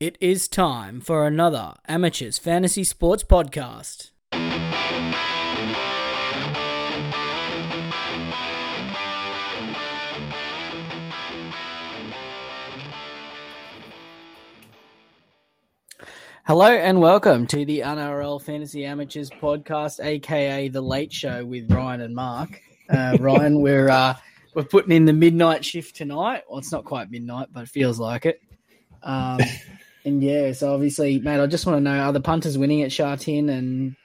It is time for another Amateurs Fantasy Sports Podcast. Hello and welcome to the NRL Fantasy Amateurs Podcast, aka the Late Show with Ryan and Mark. Uh, Ryan, we're uh, we're putting in the midnight shift tonight. Well, it's not quite midnight, but it feels like it. Um, and yeah, so obviously, mate, I just want to know: are the punters winning at Sha Tin and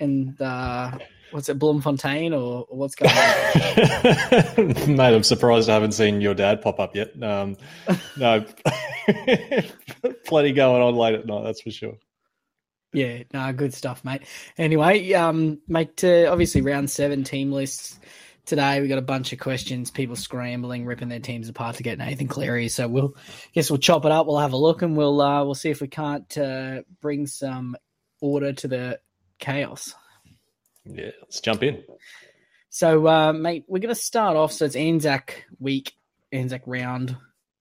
and uh, what's it, Bloemfontein, or, or what's going on? Mate, I'm surprised I haven't seen your dad pop up yet. Um, no, plenty going on late at night, that's for sure. Yeah, no, good stuff, mate. Anyway, um, mate, uh, obviously round seven team lists today. We got a bunch of questions, people scrambling, ripping their teams apart to get Nathan Cleary. So we'll I guess we'll chop it up. We'll have a look and we'll uh, we'll see if we can't uh, bring some order to the chaos. Yeah, let's jump in. So, uh, mate, we're going to start off. So it's Anzac week, Anzac round,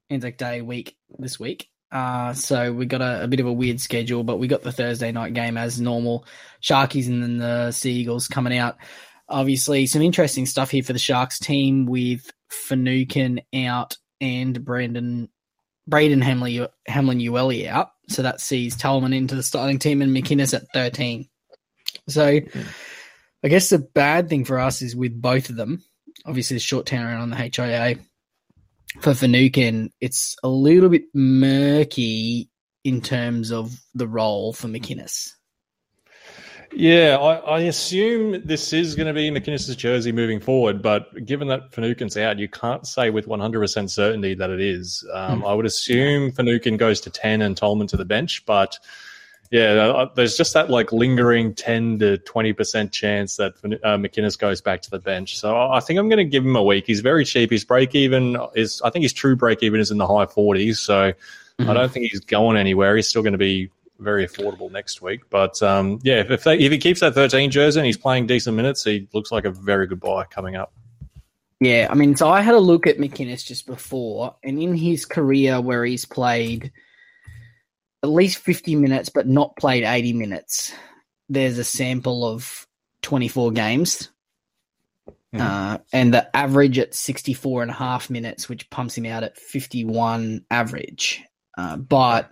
Anzac Day week this week. Uh, so we got a, a, bit of a weird schedule, but we got the Thursday night game as normal. Sharkies and then the Seagulls coming out. Obviously, some interesting stuff here for the Sharks team with Finucane out and Brandon Braden Hamlin Uele out. So that sees Tolman into the starting team and McInnes at 13. So I guess the bad thing for us is with both of them, obviously the short turnaround on the HIA. For Finucane, it's a little bit murky in terms of the role for McInnes. Yeah, I, I, assume this is going to be McInnes' jersey moving forward, but given that Finucane's out, you can't say with 100% certainty that it is. Um, mm. I would assume Finucane goes to 10 and Tolman to the bench, but yeah, uh, there's just that like lingering 10 to 20% chance that uh, McInnes goes back to the bench. So I think I'm going to give him a week. He's very cheap. His break even is, I think his true break even is in the high 40s. So mm-hmm. I don't think he's going anywhere. He's still going to be very affordable next week. But um, yeah, if, they, if he keeps that 13 jersey and he's playing decent minutes, he looks like a very good buy coming up. Yeah, I mean, so I had a look at McInnes just before, and in his career where he's played at least 50 minutes but not played 80 minutes, there's a sample of 24 games. Mm. Uh, and the average at 64 and a half minutes, which pumps him out at 51 average. Uh, but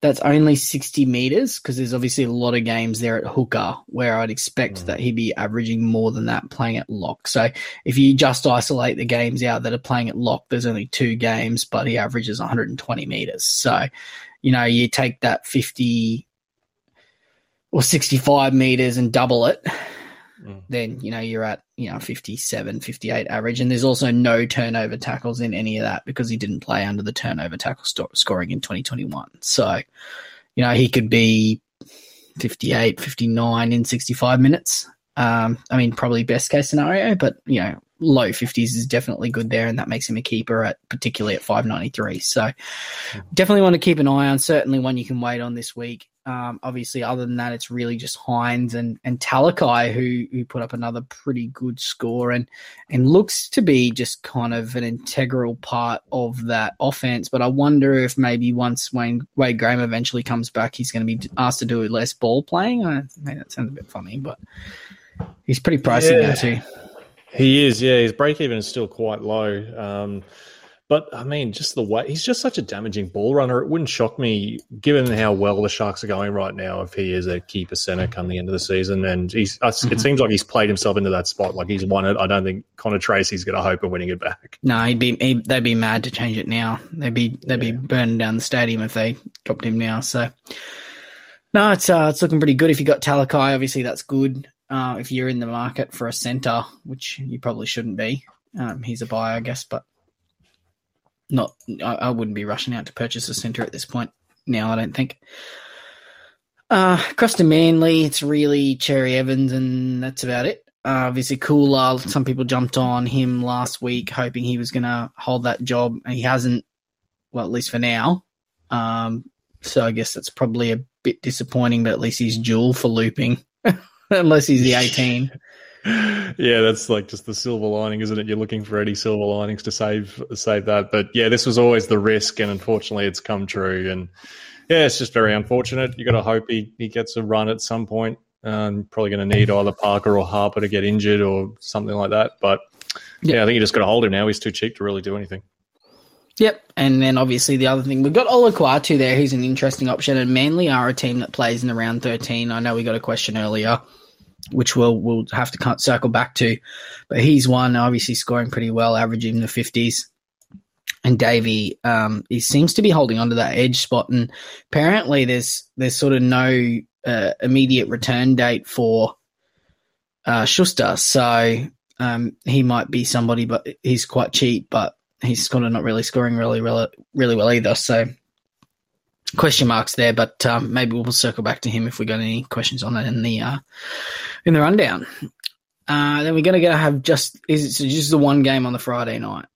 that's only 60 meters because there's obviously a lot of games there at hooker where I'd expect mm. that he'd be averaging more than that playing at lock. So if you just isolate the games out that are playing at lock, there's only two games, but he averages 120 meters. So, you know, you take that 50 or 65 meters and double it mm. then you know you're at you know 57 58 average. And there's also no turnover tackles in any of that because he didn't play under the turnover tackle scoring in 2021 so you know he could be 58 59 in 65 minutes. Um, i mean probably best case scenario but you know low 50s is definitely good there and that makes him a keeper at particularly at 593 so definitely want to keep an eye on certainly one you can wait on this week um, obviously, other than that, it's really just Hynes and and Talakai who who put up another pretty good score and and looks to be just kind of an integral part of that offense. But I wonder if maybe once Wayne Wade Graham eventually comes back, he's going to be asked to do less ball playing. I mean, that sounds a bit funny, but he's pretty pricey yeah. now too. He is, yeah. His break even is still quite low. Um, but I mean, just the way he's just such a damaging ball runner. It wouldn't shock me, given how well the Sharks are going right now, if he is a key percenter come the end of the season. And he's, mm-hmm. it seems like he's played himself into that spot. Like he's won it. I don't think Connor Tracey's going to hope of winning it back. No, he'd be he'd, they'd be mad to change it now. They'd be they'd yeah. be burning down the stadium if they dropped him now. So no, it's uh, it's looking pretty good. If you got Talakai, obviously that's good. Uh, if you're in the market for a center, which you probably shouldn't be, um, he's a buy, I guess, but not I, I, wouldn't be rushing out to purchase a center at this point now. I don't think. Uh, across to Manly, it's really Cherry Evans, and that's about it. Uh, obviously, Koula. Some people jumped on him last week, hoping he was going to hold that job, he hasn't. Well, at least for now. Um, so I guess that's probably a bit disappointing, but at least he's dual for looping, unless he's the eighteen. yeah, that's like just the silver lining, isn't it? You're looking for any silver linings to save save that. But yeah, this was always the risk, and unfortunately, it's come true. And yeah, it's just very unfortunate. You got to hope he, he gets a run at some point. Um, probably going to need either Parker or Harper to get injured or something like that. But yeah, yeah I think you just got to hold him now. He's too cheap to really do anything. Yep, and then obviously the other thing we've got Olakau'atu there, who's an interesting option, and Manly are a team that plays in the round thirteen. I know we got a question earlier, which we'll we'll have to circle back to, but he's one obviously scoring pretty well, averaging in the fifties. And Davey, um, he seems to be holding onto that edge spot, and apparently there's there's sort of no uh, immediate return date for uh, Schuster, so um, he might be somebody, but he's quite cheap, but he's kind of not really scoring really, really, really well either. So question marks there, but um, maybe we'll circle back to him if we got any questions on that in the uh, in the rundown. Uh, then we're gonna go have just is it just the one game on the Friday night?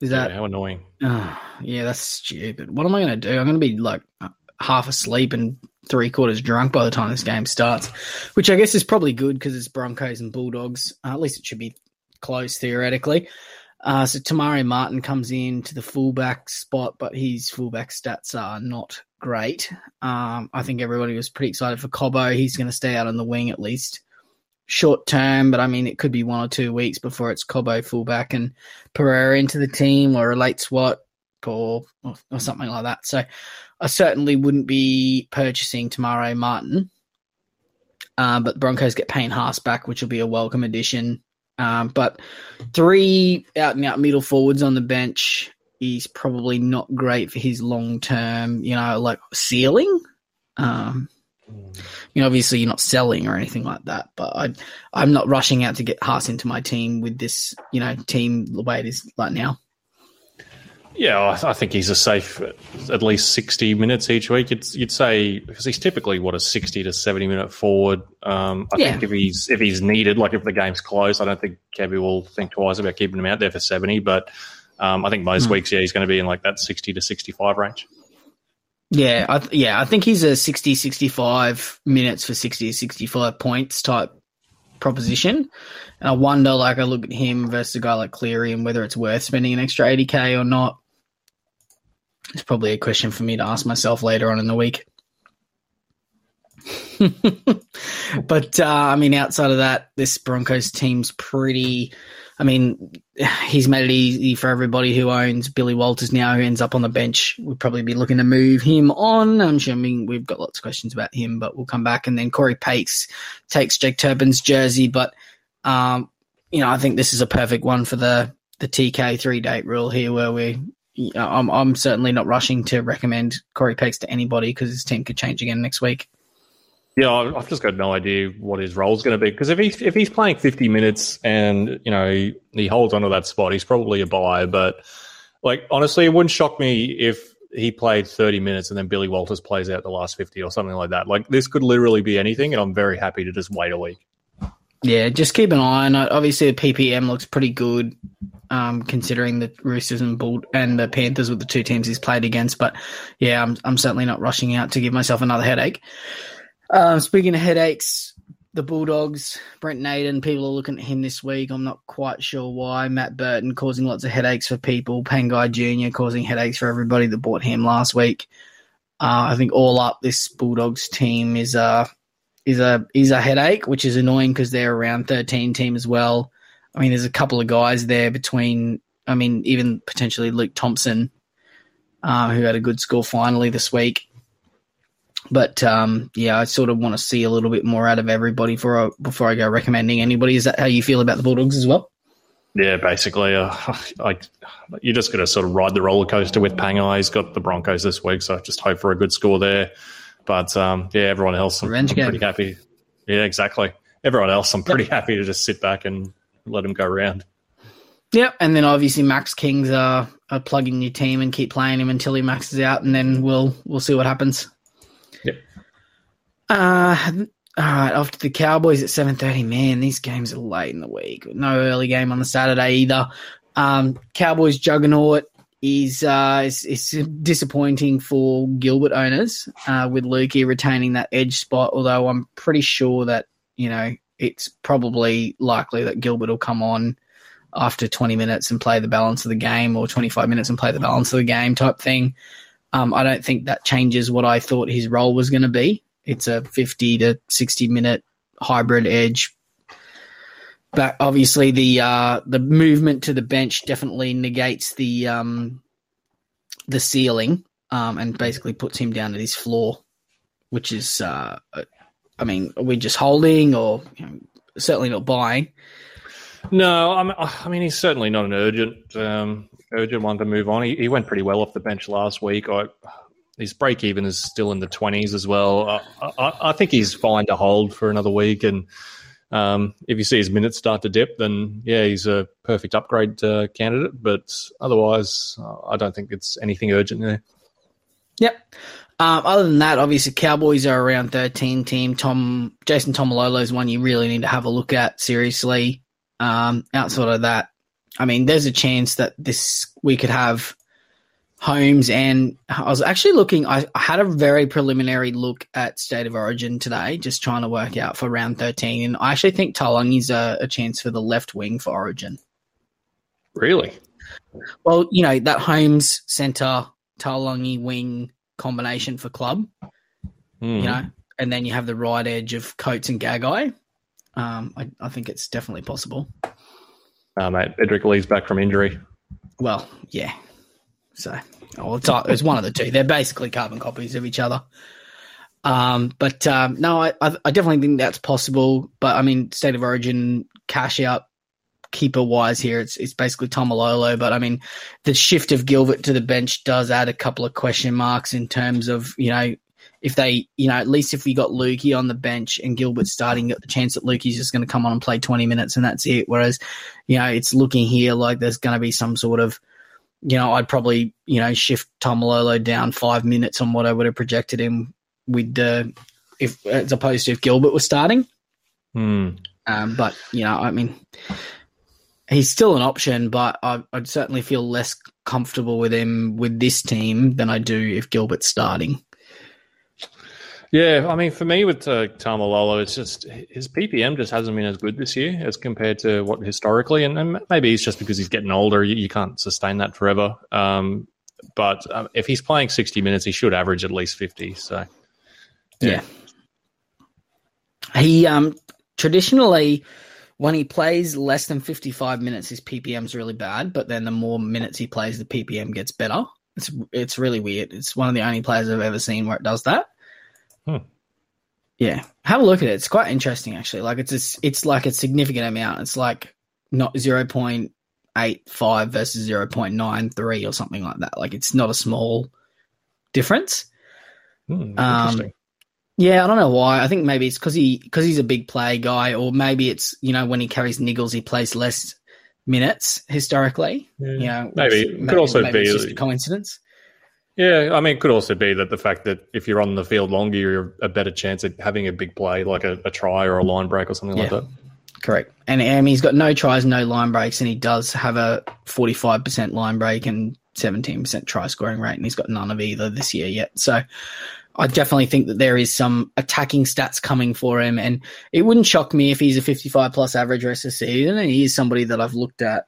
Is that yeah, how annoying? Oh, yeah, that's stupid. What am I gonna do? I'm gonna be like half asleep and three quarters drunk by the time this game starts, which I guess is probably good because it's Broncos and Bulldogs. Uh, at least it should be close theoretically. Uh, so Te Maire Martin comes in to the fullback spot, but his fullback stats are not great. Um, I think everybody was pretty excited for Cobbo. He's going to stay out on the wing at least short term, but I mean, it could be one or two weeks before it's Cobbo fullback and Pereira into the team or a late swat or, or, something like that. So I certainly wouldn't be purchasing Te Maire Martin. Um, but the Broncos get Payne Haas back, which will be a welcome addition. Um, but three out and out middle forwards on the bench is probably not great for his long term, you know, like ceiling. Um, you know, obviously you're not selling or anything like that, but I, I'm not rushing out to get Haas into my team with this, you know, team the way it is right now. Yeah, I, think he's a safe at least 60 minutes each week. You'd, you'd say because he's typically what a 60 to 70 minute forward. Um, I yeah. think if he's if he's needed, like if the game's close, I don't think Kevy will think twice about keeping him out there for 70. But um, I think most mm. weeks, yeah, he's going to be in like that 60 to 65 range. Yeah, I th- yeah, I think he's a 60 65 minutes for 60 to 65 points type proposition. And I wonder, like, I look at him versus a guy like Cleary and whether it's worth spending an extra 80k or not. It's probably a question for me to ask myself later on in the week. but uh, I mean, outside of that, this Broncos team's pretty. I mean, he's made it easy for everybody who owns Billy Walters now, who ends up on the bench. We'll probably be looking to move him on. I'm assuming we've got lots of questions about him, but we'll come back. And then Corey Paix takes Jake Turpin's jersey, but um, you know, I think this is a perfect one for the the TK three date rule here, where we I'm, I'm certainly not rushing to recommend Corey Paix to anybody because his team could change again next week. Yeah, I've just got no idea what his role is going to be because if he's if he's playing 50 minutes and you know he, he holds onto that spot, he's probably a buy. But like honestly, it wouldn't shock me if he played 30 minutes and then Billy Walters plays out the last 50 or something like that. Like this could literally be anything, and I'm very happy to just wait a week. Yeah, just keep an eye on it. Obviously, the PPM looks pretty good um, considering the Roosters and Bull and the Panthers with the two teams he's played against. But yeah, I'm I'm certainly not rushing out to give myself another headache. Um, speaking of headaches, the Bulldogs, Brent Naden, people are looking at him this week. I'm not quite sure why. Matt Burton causing lots of headaches for people. Pangai Jr. causing headaches for everybody that bought him last week. Uh, I think all up, this Bulldogs team is a is a is a headache, which is annoying because they're around 13 team as well. I mean, there's a couple of guys there between, I mean, even potentially Luke Thompson, uh, who had a good score finally this week. But um, yeah, I sort of want to see a little bit more out of everybody before I, before I go recommending anybody. Is that how you feel about the Bulldogs as well? Yeah, basically, uh, like you just going to sort of ride the roller coaster with Pangai. He's got the Broncos this week, so just hope for a good score there. But um, yeah, everyone else, I'm, I'm pretty happy. Yeah, exactly. Everyone else, I'm pretty yep. happy to just sit back and let him go around. Yep, and then obviously Max King's uh, a plugging your team and keep playing him until he maxes out, and then we'll we'll see what happens. Yep. Uh, all right, off to the Cowboys at seven thirty. Man, these games are late in the week. No early game on the Saturday either. Um, Cowboys juggernaut is uh is, is disappointing for Gilbert owners uh, with Luki retaining that edge spot. Although I'm pretty sure that you know it's probably likely that Gilbert will come on after 20 minutes and play the balance of the game or 25 minutes and play the balance of the game type thing. Um, I don't think that changes what I thought his role was going to be. It's a 50 to 60 minute hybrid edge. But obviously, the uh, the movement to the bench definitely negates the um, the ceiling um, and basically puts him down at his floor, which is, uh, I mean, are we just holding or you know, certainly not buying? No, I mean, I mean, he's certainly not an urgent um, urgent one to move on. He, he went pretty well off the bench last week. I, his break even is still in the twenties as well. I, I, I, think he's fine to hold for another week, and um, if you see his minutes start to dip, then yeah, he's a perfect upgrade uh, candidate. But otherwise, uh, I don't think it's anything urgent there. Yep. Um, other than that, obviously Cowboys are around thirteen team. Tom Jason Taumalolo is one you really need to have a look at seriously. Um, outside of that, I mean, there's a chance that this we could have Holmes and I was actually looking. I, I, had a very preliminary look at State of Origin today, just trying to work out for round 13. And I actually think Taulagi a, a chance for the left wing for Origin. Really? Well, you know that Holmes center Taulagi wing combination for club. Mm. You know, and then you have the right edge of Coates and Gagai. Um, I, I think it's definitely possible. Uh, mate, Edrick Lee's back from injury. Well, yeah. So, oh, it's, it's one of the two. They're basically carbon copies of each other. Um, but um, no, I, I definitely think that's possible. But I mean, state of origin cash out keeper wise here, it's it's basically Taumalolo. But I mean, the shift of Gilbert to the bench does add a couple of question marks in terms of you know if they, you know, at least if we got Luki on the bench and Gilbert starting, got the chance that Luki's just going to come on and play 20 minutes and that's it. Whereas, you know, it's looking here like there's going to be some sort of, you know, I'd probably, you know, shift Taumalolo down five minutes on what I would have projected him with the, if as opposed to if Gilbert was starting. Hmm. Um, but you know, I mean, he's still an option, but I, would certainly feel less comfortable with him with this team than I do if Gilbert's starting. Yeah, I mean, for me with uh, Taumalolo, it's just his PPM just hasn't been as good this year as compared to what historically, and, and maybe it's just because he's getting older. You, you can't sustain that forever. Um, but um, if he's playing sixty minutes, he should average at least fifty. So, yeah, yeah. he um, traditionally when he plays less than fifty five minutes, his PPM is really bad. But then the more minutes he plays, the PPM gets better. It's it's really weird. It's one of the only players I've ever seen where it does that. Hmm. Yeah, have a look at it. It's quite interesting, actually. Like it's a, it's like a significant amount. It's like not zero point eight five versus zero point nine three or something like that. Like it's not a small difference. Hmm, um, yeah, I don't know why. I think maybe it's because he because he's a big play guy, or maybe it's you know when he carries niggles, he plays less minutes historically. Yeah. You know, maybe it could also maybe be just a coincidence. Yeah, I mean, it could also be that the fact that if you're on the field longer, you're a better chance at having a big play, like a, a try or a line break or something yeah. like that. Correct. And um, he's got no tries, no line breaks, and he does have a 45% line break and 17% try scoring rate, and he's got none of either this year yet. So I definitely think that there is some attacking stats coming for him, and it wouldn't shock me if he's a 55 plus average rest of the season, and he is somebody that I've looked at.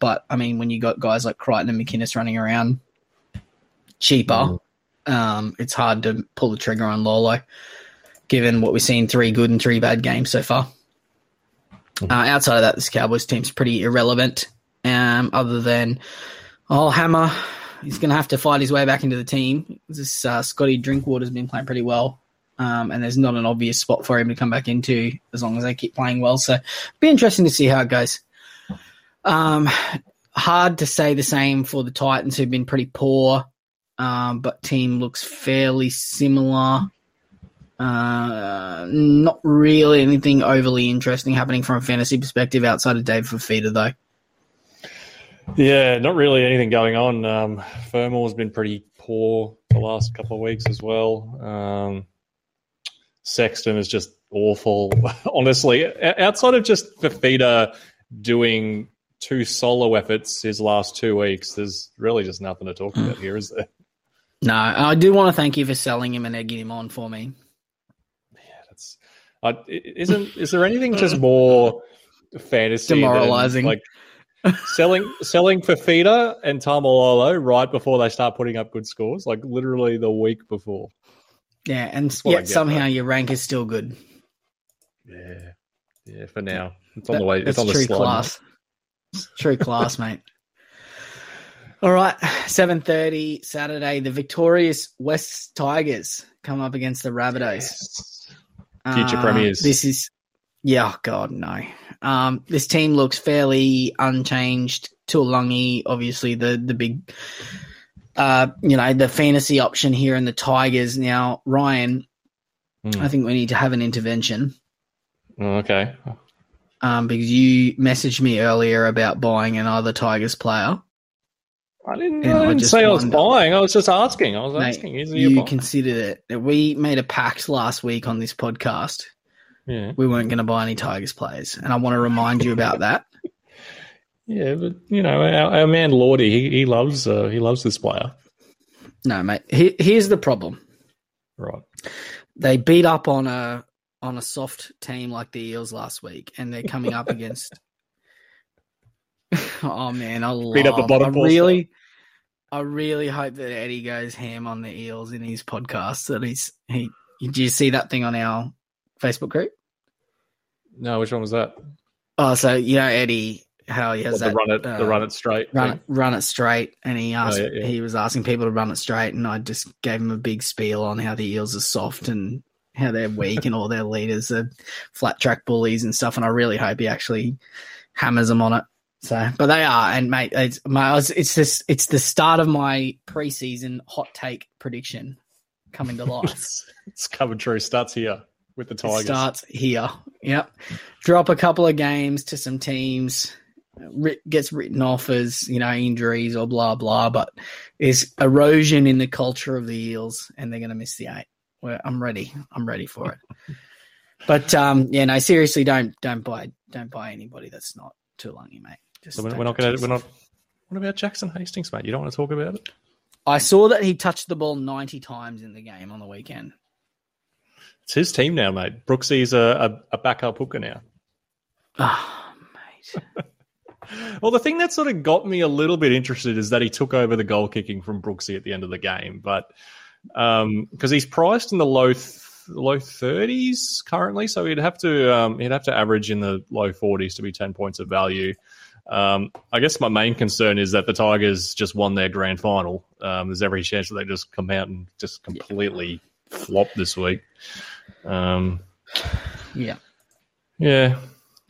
But I mean, when you got guys like Crichton and McInnes running around, cheaper, mm. um, it's hard to pull the trigger on Lolo, given what we've seen three good and three bad games so far. Mm. Uh, outside of that, this Cowboys team's pretty irrelevant. Um, other than oh Hammer, he's going to have to fight his way back into the team. This uh, Scotty Drinkwater's been playing pretty well, um, and there's not an obvious spot for him to come back into as long as they keep playing well. So, be interesting to see how it goes. Um, hard to say the same for the Titans, who've been pretty poor um, but team looks fairly similar. Uh, not really anything overly interesting happening from a fantasy perspective outside of Dave Fifita, though. Yeah, not really anything going on. Um, Fermor's been pretty poor the last couple of weeks as well. Um, Sexton is just awful, honestly. Outside of just Fifita doing two solo efforts his last two weeks, there's really just nothing to talk about here, is there? No, I do want to thank you for selling him and egging him on for me. Yeah, that's I, isn't is there anything just more fantasy than, Demoralizing. like selling selling Fifita and Taumalolo right before they start putting up good scores, like literally the week before. Yeah, and yet get, somehow though. your rank is still good. Yeah, yeah. For now, it's on That- the way. It's on the true slide. class. True class, mate. All right, seven thirty Saturday. The victorious West Tigers come up against the Rabbitohs. Future Uh, premiers. This is, yeah, oh God, no. Um, this team looks fairly unchanged. Tuolungi, obviously the the big, uh, you know, the fantasy option here in the Tigers. Now, Ryan, Hmm. I think we need to have an intervention Oh, okay. um, because you messaged me earlier about buying another Tigers player. I didn't, I I didn't just say I was wonder- buying. I was just asking. I was Mate, asking. Is he a you considered it. We made a pact last week on this podcast. Yeah, We weren't going to buy any Tigers players, and I want to remind you about that. yeah, but you know, our, our man Lordy, he, he loves uh, he loves this player. No, mate. Here, here's the problem. Right. They beat up on a on a soft team like the Eels last week, and they're coming up against. oh man, I love. Beat up the bottom I really, I really hope that Eddie goes ham on the Eels in his podcast. That he's he. Did you see that thing on our Facebook group? No, which one was that? Oh, so you know Eddie, how he has the that run it, the uh, run it straight. run it, run it straight, and he asked, yeah, yeah. he was asking people to run it straight, and I just gave him a big spiel on how the Eels are soft and how they're weak, and all their leaders are flat track bullies and stuff. And I really hope he actually hammers them on it. So, but they are, and mate, it's my, it's this, it's the start of my preseason hot take prediction coming to life. It's, coming true. Starts here with the It Tigers. starts here. Yep. Drop a couple of games to some teams. Gets written off as you know injuries or blah blah, but there's erosion in the culture of the Eels, and they're going to miss the eight. Well, I'm ready. I'm ready for it. but um, yeah, no, seriously, don't don't buy don't buy anybody that's not Tuolungi, mate. Just So we're, don't we're not going to. We're not. What about Jackson Hastings, mate? You don't want to talk about it? I saw that he touched the ball 90 times in the game on the weekend. It's his team now, mate. Brooksy's a, a, a backup hooker now. Oh, mate. Well, the thing that sort of got me a little bit interested is that he took over the goal kicking from Brooksy at the end of the game, but because he's priced in the low th- low thirties currently, so he'd have to um, he'd have to average in the low forties to be ten points of value. Um, I guess my main concern is that the Tigers just won their grand final. Um, there's every chance that they just come out and just completely flop this week. Um, Yeah. yeah,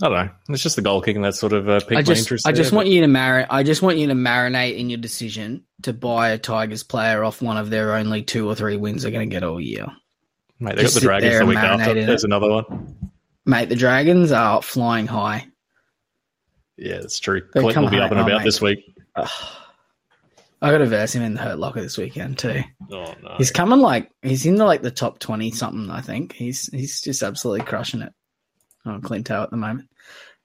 I don't know. It's just the goal kicking that sort of uh, piqued I my just, interest. I just there, want you to mar- I just want you to marinate in your decision to buy a Tigers player off one of their only two or three wins they're going to get all year. Mate, they got the Dragons the week after. in it. There's another one. Mate, the Dragons are flying high. Yeah, that's true. They Clint will be up and about mate. this week. I got to verse him in the Hurt Locker this weekend too. Oh no, He's coming like he's in the like the top twenty something. I think he's he's just absolutely crushing it. on Clinto at the moment.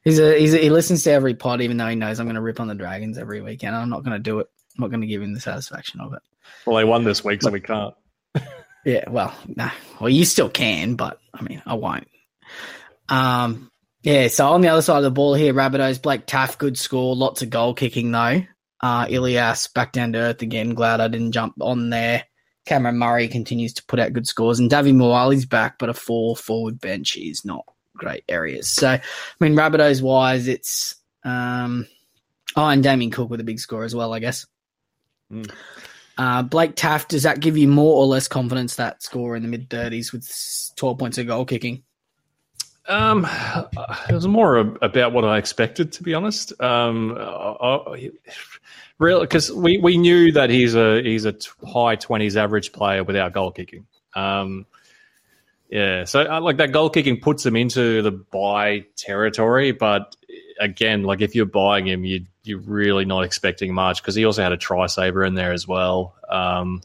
He's a he's a, he listens to every pod, even though he knows I'm going to rip on the Dragons every weekend. I'm not going to do it. I'm not going to give him the satisfaction of it. well, they won this week, so we can't. Yeah, well, no. Well, you still can, but I mean, I won't. Um, yeah. So on the other side of the ball here, Rabbitohs, Blake Taaffe, good score, lots of goal kicking though. Uh, Ilias back down to earth again. Glad I didn't jump on there. Cameron Murray continues to put out good scores, and Davvy Moale's back, but a four forward bench is not great areas. So, I mean, Rabbitohs wise, it's um, oh, and Damien Cook with a big score as well, I guess. Mm. Uh, Blake Taaffe, does that give you more or less confidence that score in the mid 30s with 12 points of goal kicking? Um, it was more about what I expected, to be honest. Um, I, really, because we, we knew that he's a he's a high twenties average player without goal kicking. Um, yeah, so uh, like that goal kicking puts him into the buy territory, but again, like if you're buying him, you you're really not expecting much because he also had a try saver in there as well. Um,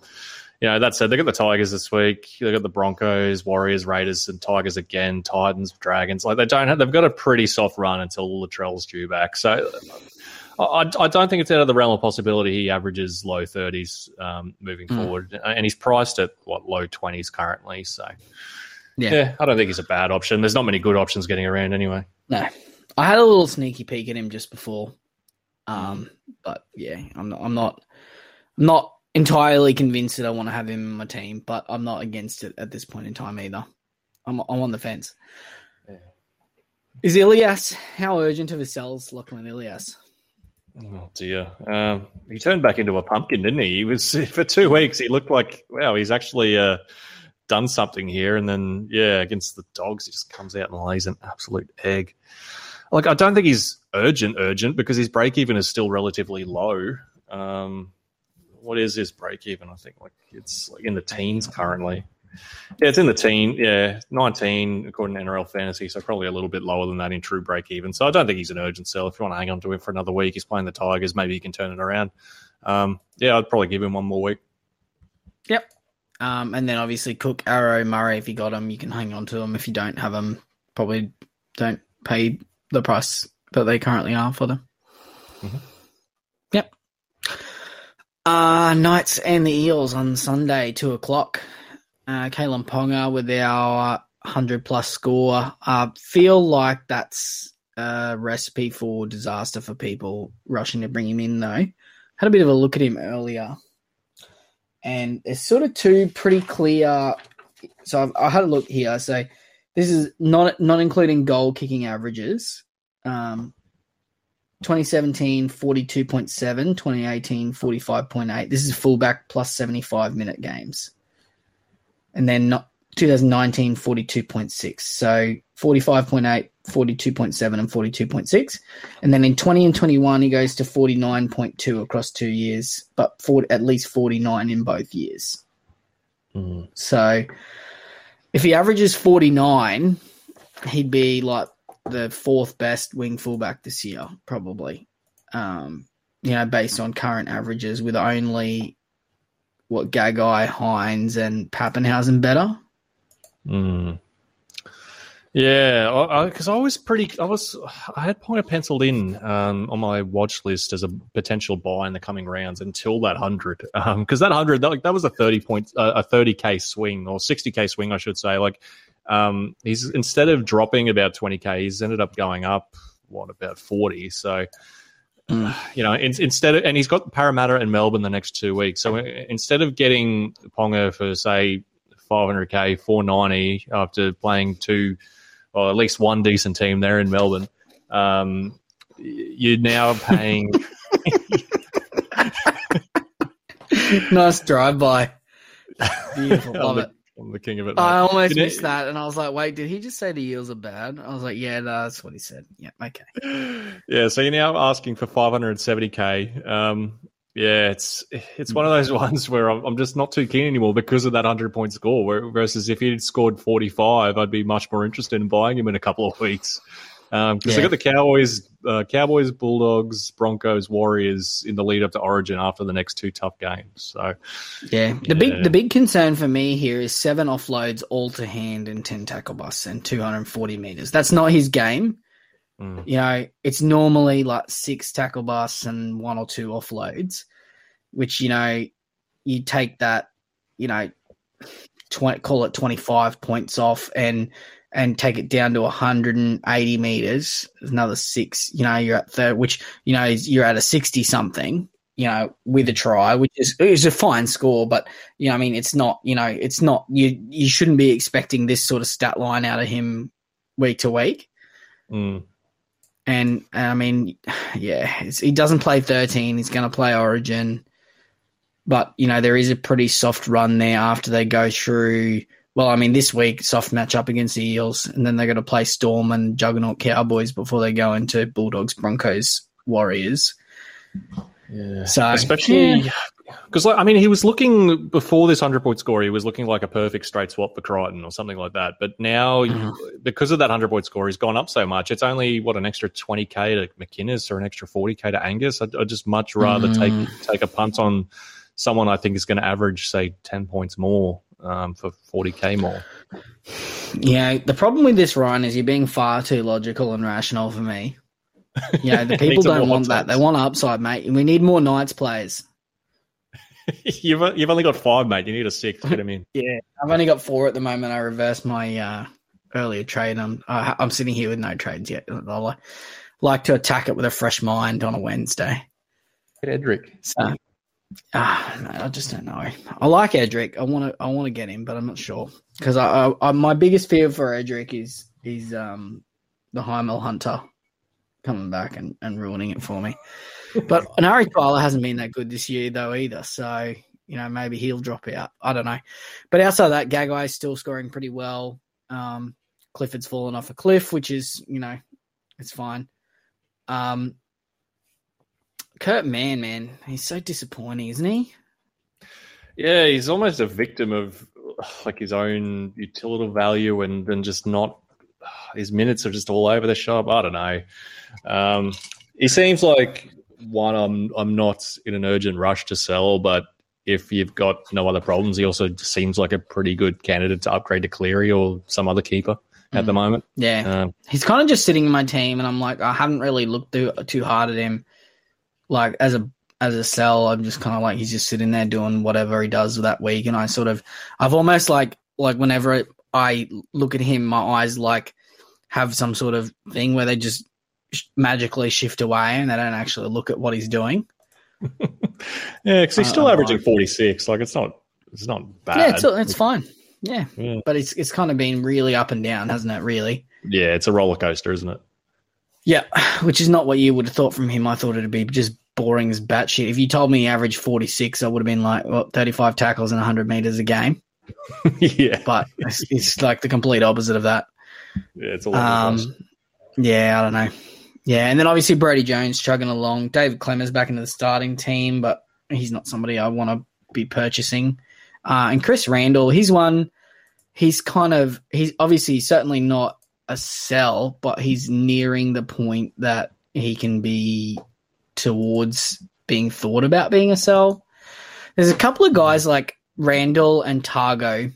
you know, that said, they got the Tigers this week. They got the Broncos, Warriors, Raiders, and Tigers again. Titans, Dragons. Like they don't have. They've got a pretty soft run until Latrell's due back. So I, I don't think it's out of the realm of possibility he averages low thirties um, moving Mm. forward, and he's priced at what low twenties currently. So Yeah. yeah, I don't think he's a bad option. There's not many good options getting around anyway. No, I had a little sneaky peek at him just before, um, but yeah, I'm not. I'm not. I'm not entirely convinced that I want to have him in my team, but I'm not against it at this point in time either. I'm I'm on the fence. Yeah. Is Ilias how urgent of a sell's Lachlan Ilias? Oh dear. Um, he turned back into a pumpkin, didn't he? He was for two weeks. He looked like wow. He's actually uh, done something here, and then yeah, against the dogs, he just comes out and lays an absolute egg. Like I don't think he's urgent, urgent because his break even is still relatively low. Um, what is his break even? I think like it's like in the teens currently. Yeah, it's in the teen. Yeah, nineteen according to NRL fantasy, so probably a little bit lower than that in true break even. So I don't think he's an urgent sell. If you want to hang on to him for another week, he's playing the Tigers. Maybe he can turn it around. Um, yeah, I'd probably give him one more week. Yep. Um, and then obviously Cook, Arrow, Murray. If you got them, you can hang on to them. If you don't have them, probably don't pay the price that they currently are for them. Mhm. Yep. Uh, Knights and the Eels on Sunday, two o'clock. Uh, Ponga with our hundred plus score. Uh, feel like that's a recipe for disaster for people rushing to bring him in though. Had a bit of a look at him earlier, and there's sort of two pretty clear. So I've, I had a look here. So this is not not including goal kicking averages. Um, 2017 42.7, 2018 45.8. This is fullback plus 75 minute games. And then not 2019 42.6. So 45.8, 42.7 and 42.6. And then in 20 and 21 he goes to 49.2 across 2 years, but for at least 49 in both years. Mm. So if he averages 49, he'd be like the fourth best wing fullback this year, probably. Um, you know, based on current averages, with only what Gagai, Hynes, and Papenhuyzen better. Mm. Yeah, because I, I, I, was pretty. I was. I had Ponga penciled in um, on my watch list as a potential buy in the coming rounds until that hundred. Because um, that hundred, that, like, that was a thirty point, uh, a thirty k swing or sixty k swing, I should say. Like, um, he's instead of dropping about twenty k, he's ended up going up what about forty. So. Mm. You know, in, instead of, and he's got Parramatta and Melbourne the next two weeks. So instead of getting Ponga for say 500k, 490 after playing two, or at least one decent team there in Melbourne. Um, you're now paying. nice drive by. Beautiful, love it. I'm the king of it. I almost missed it, that, and I was like, "Wait, did he just say the Eels are bad?" I was like, "Yeah, no, that's what he said." Yeah, okay. Yeah, so you're now asking for 570k. Um, yeah, it's it's one of those ones where I'm, I'm just not too keen anymore because of that hundred point score. Where, versus if he'd scored 45, I'd be much more interested in buying him in a couple of weeks. Because um, yeah. they got the Cowboys, uh, Cowboys, Bulldogs, Broncos, Warriors in the lead up to Origin after the next two tough games. So, yeah, the yeah. big the big concern for me here is seven offloads all to hand and ten tackle busts and 240 meters. That's not his game. Mm. You know, it's normally like six tackle busts and one or two offloads, which you know you take that, you know, 20, call it 25 points off and and take it down to 180 meters, another six. You know, you're at the which you know you're at a 60 something. You know, with a try, which is is a fine score, but you know, I mean, it's not. You know, it's not. You you shouldn't be expecting this sort of stat line out of him week to week. Mm. And, and I mean, yeah, he doesn't play 13. He's going to play Origin. But, you know, there is a pretty soft run there after they go through. Well, I mean, this week, soft matchup against the Eels. And then they're going to play Storm and Juggernaut Cowboys before they go into Bulldogs, Broncos, Warriors. Yeah. So, especially yeah. because, like, I mean, he was looking before this hundred point score. He was looking like a perfect straight swap for Crichton or something like that. But now, Mhm. because of that hundred point score, he's gone up so much. It's only what an extra twenty k to McInnes or an extra forty k to Angus. I'd, I'd just much rather Mm. take take a punt on someone I think is going to average say ten points more um, for forty k more. Yeah, the problem with this, Ryan, is you're being far too logical and rational for me. You know, the people don't want hot that. They want upside, mate. We need more Knights players. you've you've only got five, mate. You need a six. Get him in. Yeah, I've only got four at the moment. I reversed my uh, earlier trade. I'm I, I'm sitting here with no trades yet. I like, like to attack it with a fresh mind on a Wednesday. Get Edrick. So, ah, I just don't know. I like Edrick. I want to I want to get him, but I'm not sure because I, I, I my biggest fear for Edrick is is um the Hymel Hunter coming back and, and ruining it for me. But Enari Tuala hasn't been that good this year though either. So, you know, maybe he'll drop out. I don't know. But outside of that, Gagai is still scoring pretty well. Um, Clifford's fallen off a cliff, which is, you know, it's fine. Um, Kurt Mann, man, he's so disappointing, isn't he? Yeah, he's almost a victim of like his own utility value and then just not his minutes are just all over the shop. I don't know. Um, he seems like one. I'm I'm not in an urgent rush to sell, but if you've got no other problems, he also seems like a pretty good candidate to upgrade to Cleary or some other keeper at the moment. Yeah, um, he's kind of just sitting in my team, and I'm like, I haven't really looked too, too hard at him. Like as a as a sell, I'm just kind of like he's just sitting there doing whatever he does that week, and I sort of, I've almost like like whenever I look at him, my eyes like have some sort of thing where they just magically shift away and they don't actually look at what he's doing. yeah, because he's still uh, averaging forty six. Like it's not, it's not bad. Yeah, it's, it's fine. Yeah. yeah, but it's it's kind of been really up and down, hasn't it? Really. Yeah, it's a roller coaster, isn't it? Yeah, which is not what you would have thought from him. I thought it'd be just boring as batshit. If you told me he averaged forty six, I would have been like, well, thirty five tackles and hundred meters a game. yeah, but it's, it's, like the complete opposite of that. Yeah, it's a lot. Um, yeah, I don't know. Yeah, and then obviously Brodie Jones chugging along. David Klemmer's back into the starting team, but he's not somebody I want to be purchasing. Uh, and Chris Randall, he's one. He's kind of he's obviously certainly not a sell, but he's nearing the point that he can be towards being thought about being a sell. There's a couple of guys like Randall and Tago.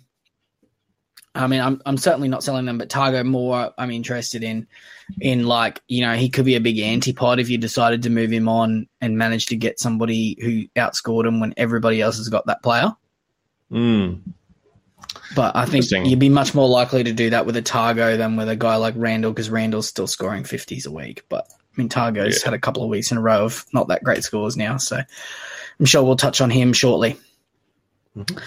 I mean, I'm I'm certainly not selling them, but Tago more I'm interested in. In like, you know, he could be a big antipod if you decided to move him on and manage to get somebody who outscored him when everybody else has got that player. Mm. But I think you'd be much more likely to do that with a Tago than with a guy like Randall because Randall's still scoring 50s a week. But I mean, Tago's yeah. had a couple of weeks in a row of not that great scores now. So I'm sure we'll touch on him shortly. Mm-hmm.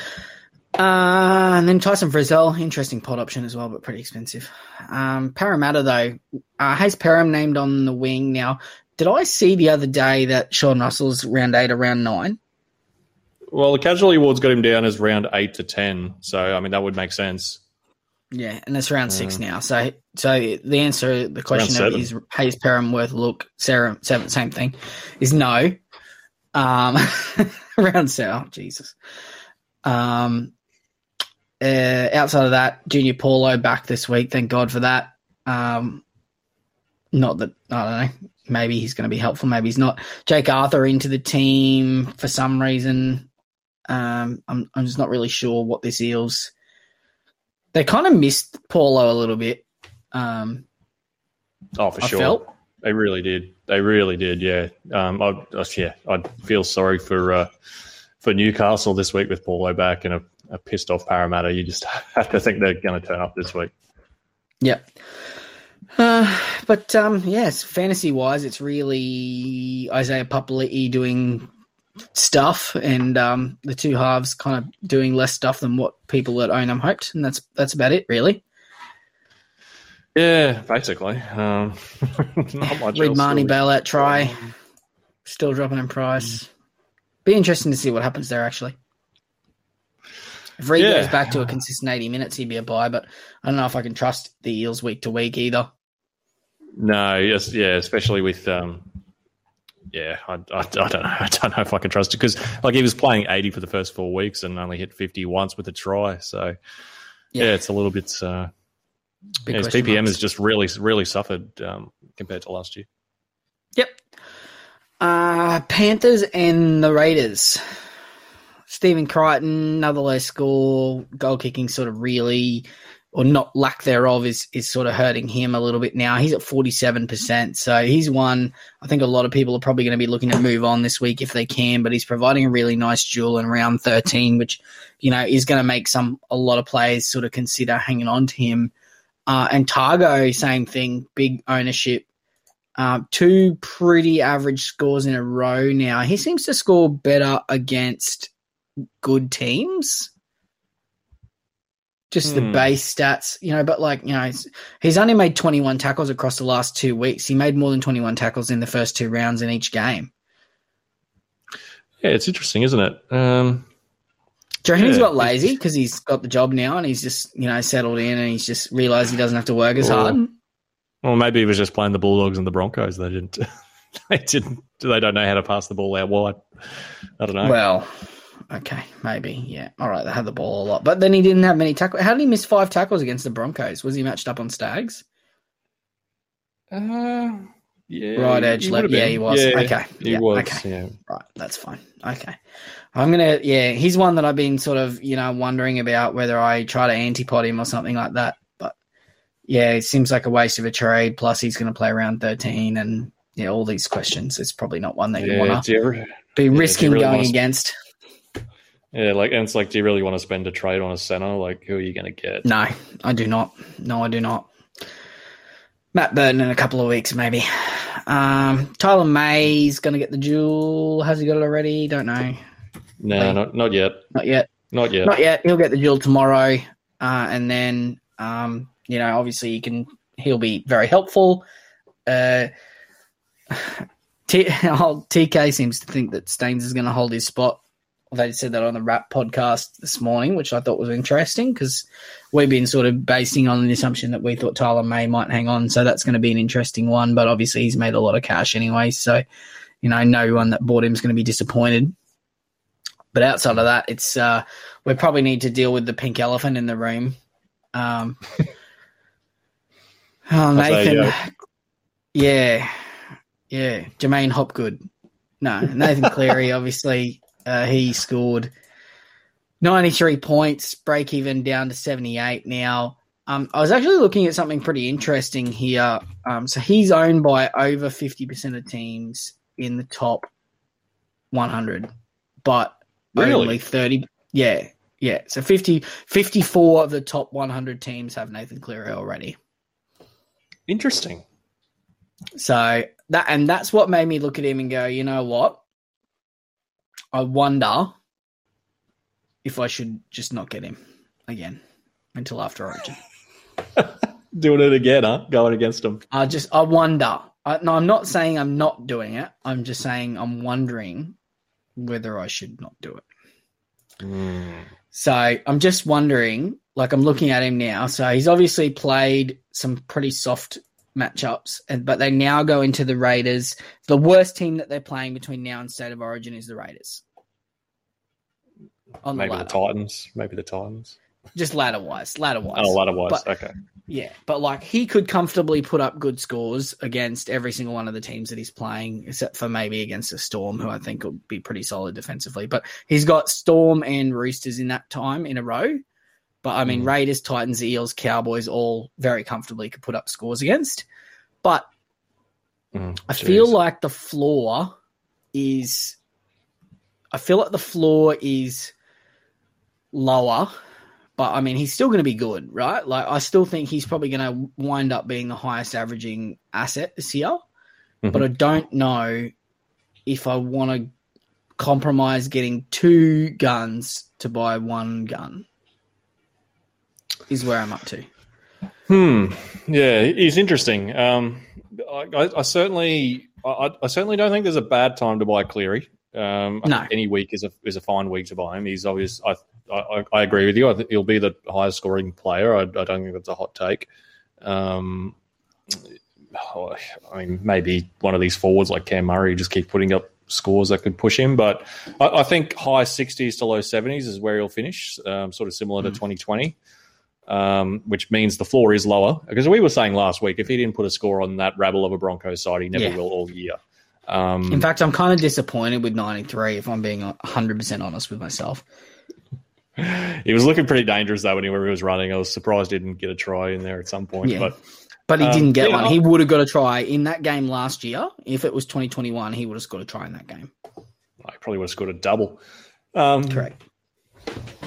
Uh, and then Tyson Frizell, interesting pot option as well, but pretty expensive. Um, Parramatta though, uh, Hayze Perham named on the wing. Now, did I see the other day that Sean Russell's round eight or round nine? Well, the casualty awards got him down as round eight to ten, so I mean that would make sense. Yeah, and it's round six uh, now. So, so the answer, the question of is Hayze Perham worth a look? Sarah, seven, same thing, is no. Um, round seven, oh, Jesus. Um, uh, outside of that, Junior Paulo back this week. Thank God for that. Um, not that I don't know. Maybe he's going to be helpful. Maybe he's not. Jake Arthur into the team for some reason. Um, I'm I'm just not really sure what this Eels. They kind of missed Paulo a little bit. Um, oh, for I sure. Felt. They really did. They really did. Yeah. Um, I, I yeah. I feel sorry for uh, for Newcastle this week with Paulo back and a a pissed off Parramatta, you just have to think they're going to turn up this week. Yeah. Uh, but um, yes, fantasy wise, it's really Isaiah Papali'i doing stuff, and um, the two halves kind of doing less stuff than what people at Ownham hoped, and that's that's about it, really. Yeah, basically. Um, not much. Reed Mahoney bailout try, still dropping in price. Mm. Be interesting to see what happens there, actually. If Reed yeah. goes back to a consistent 80 minutes, he'd be a buy, but I don't know if I can trust the Eels week to week either. No, yes, yeah, especially with, um, yeah, I, I, I, don't know. I don't know if I can trust it because, like, he was playing 80 for the first four weeks and only hit 50 once with a try. So, yeah, yeah it's a little bit. Uh, yeah, his PPM marks. has just really, really suffered um, compared to last year. Yep. Uh, Panthers and the Raiders. Stephen Crichton, another low score. Goal kicking sort of really or not lack thereof is is sort of hurting him a little bit now. He's at forty seven percent, so he's one. I think a lot of people are probably going to be looking to move on this week if they can. But he's providing a really nice jewel in round thirteen, which you know is going to make some a lot of players sort of consider hanging on to him. Uh, and Tago same thing, big ownership. Uh, two pretty average scores in a row now. He seems to score better against good teams just the Hmm. base stats, you know, but like, you know, he's, he's only made 21 tackles across the last two weeks. He made more than 21 tackles in the first two rounds in each game. Yeah, it's interesting, isn't it? Um, Do you reckon he's Yeah, got lazy because he's got the job now and he's just, you know, settled in and he's just realized he doesn't have to work as Or- hard? well, maybe he was just playing the Bulldogs and the Broncos. They didn't. They didn't. They don't know how to pass the ball out wide. I don't know. Well, okay, maybe. Yeah. All right. They had the ball a lot, but then he didn't have many tackles. How did he miss five tackles against the Broncos? Was he matched up on Staggs? Uh, yeah, Right edge, left. Yeah, he was. Yeah, Okay. he Yeah, was. okay. Yeah. Right, that's fine. Okay. I'm gonna yeah, he's one that I've been sort of, you know, wondering about whether I try to antipod him or something like that. But yeah, it seems like a waste of a trade, plus he's gonna play around thirteen and yeah, all these questions. It's probably not one that you Yeah, you ever- be risking really going against. Yeah, like, and it's like, do you really want to spend a trade on a center? Like, who are you going to get? No, I do not. No, I do not. Matt Burton in a couple of weeks, maybe. Um, Taylan May's going to get the dual. Has he got it already? Don't know. No, not not yet. Not yet. Not yet. Not yet. He'll get the dual tomorrow, uh, and then um, you know, obviously, he can. He'll be very helpful. Uh, T- TK seems to think that Staines is going to hold his spot. They said that on the Rap podcast this morning, which I thought was interesting because we've been sort of basing on the assumption that we thought Taylan May might hang on. So that's going to be an interesting one. But obviously, he's made a lot of cash anyway. So, you know, no one that bought him is going to be disappointed. But outside of that, it's uh, we probably need to deal with the pink elephant in the room. Um, oh, Nathan, yeah, yeah, Jermaine Hopgood. No, Nathan Cleary. obviously, uh, he scored ninety-three points, break even down to seventy-eight now. Um, I was actually looking at something pretty interesting here. Um, so he's owned by over fifty percent of teams in the top one hundred, but Really? only 30 yeah yeah so 50 54 of the top 100 teams have nathan cleary already Interesting. so that and that's what made me look at him and go you know what i wonder if i should just not get him again until after origin Doing it again, huh? Going against them. i just i wonder I, no i'm not saying i'm not doing it i'm just saying i'm wondering whether i should not do it hmm. So I'm just wondering, like I'm looking at him now. So he's obviously played some pretty soft matchups, but they now go into the Raiders. The worst team that they're playing between now and State of Origin is the Raiders. On the Maybe the ladder, Titans. Maybe the Titans. just ladder wise, ladder wise. Oh, ladder wise. But- Okay. Yeah, but like he could comfortably put up good scores against every single one of the teams that he's playing, except for maybe against the Storm, who I think will be pretty solid defensively. But he's got Storm and Roosters in that time in a row. But I mean, Mm. Raiders, Titans, Eels, Cowboys, all very comfortably could put up scores against. But Mm, I feel like the floor is. I feel like the floor is lower, but I mean, he's still going to be good, right? Like, I still think he's probably going to wind up being the highest averaging asset this year. Mhm. But I don't know if I want to compromise getting two guns to buy one gun. Is where I'm up to. Hmm. Yeah, he's interesting. Um, I, I, I certainly, I, I certainly don't think there's a bad time to buy Cleary. Um, No. any week is a is a fine week to buy him. He's obvious. I, I, I agree with you. I think he'll be the highest scoring player. I, I don't think that's a hot take. Um, I mean, maybe one of these forwards like Cam Murray just keep putting up scores that could push him. But I, I think high 60s to low 70s is where he'll finish, um, sort of similar to Mm. 2020, um, which means the floor is lower. Because we were saying last week, if he didn't put a score on that rabble of a Broncos side, he never Yeah. will all year. Um, In fact, I'm kind of disappointed with 93, if I'm being 100% honest with myself. he was looking pretty dangerous though when he was running. I was surprised he didn't get a try in there at some point. Yeah. But but he um, didn't get one. He would have got a try in that game last year. If it was 2021, he would have scored a try in that game. I probably would have scored a double. Um, Correct.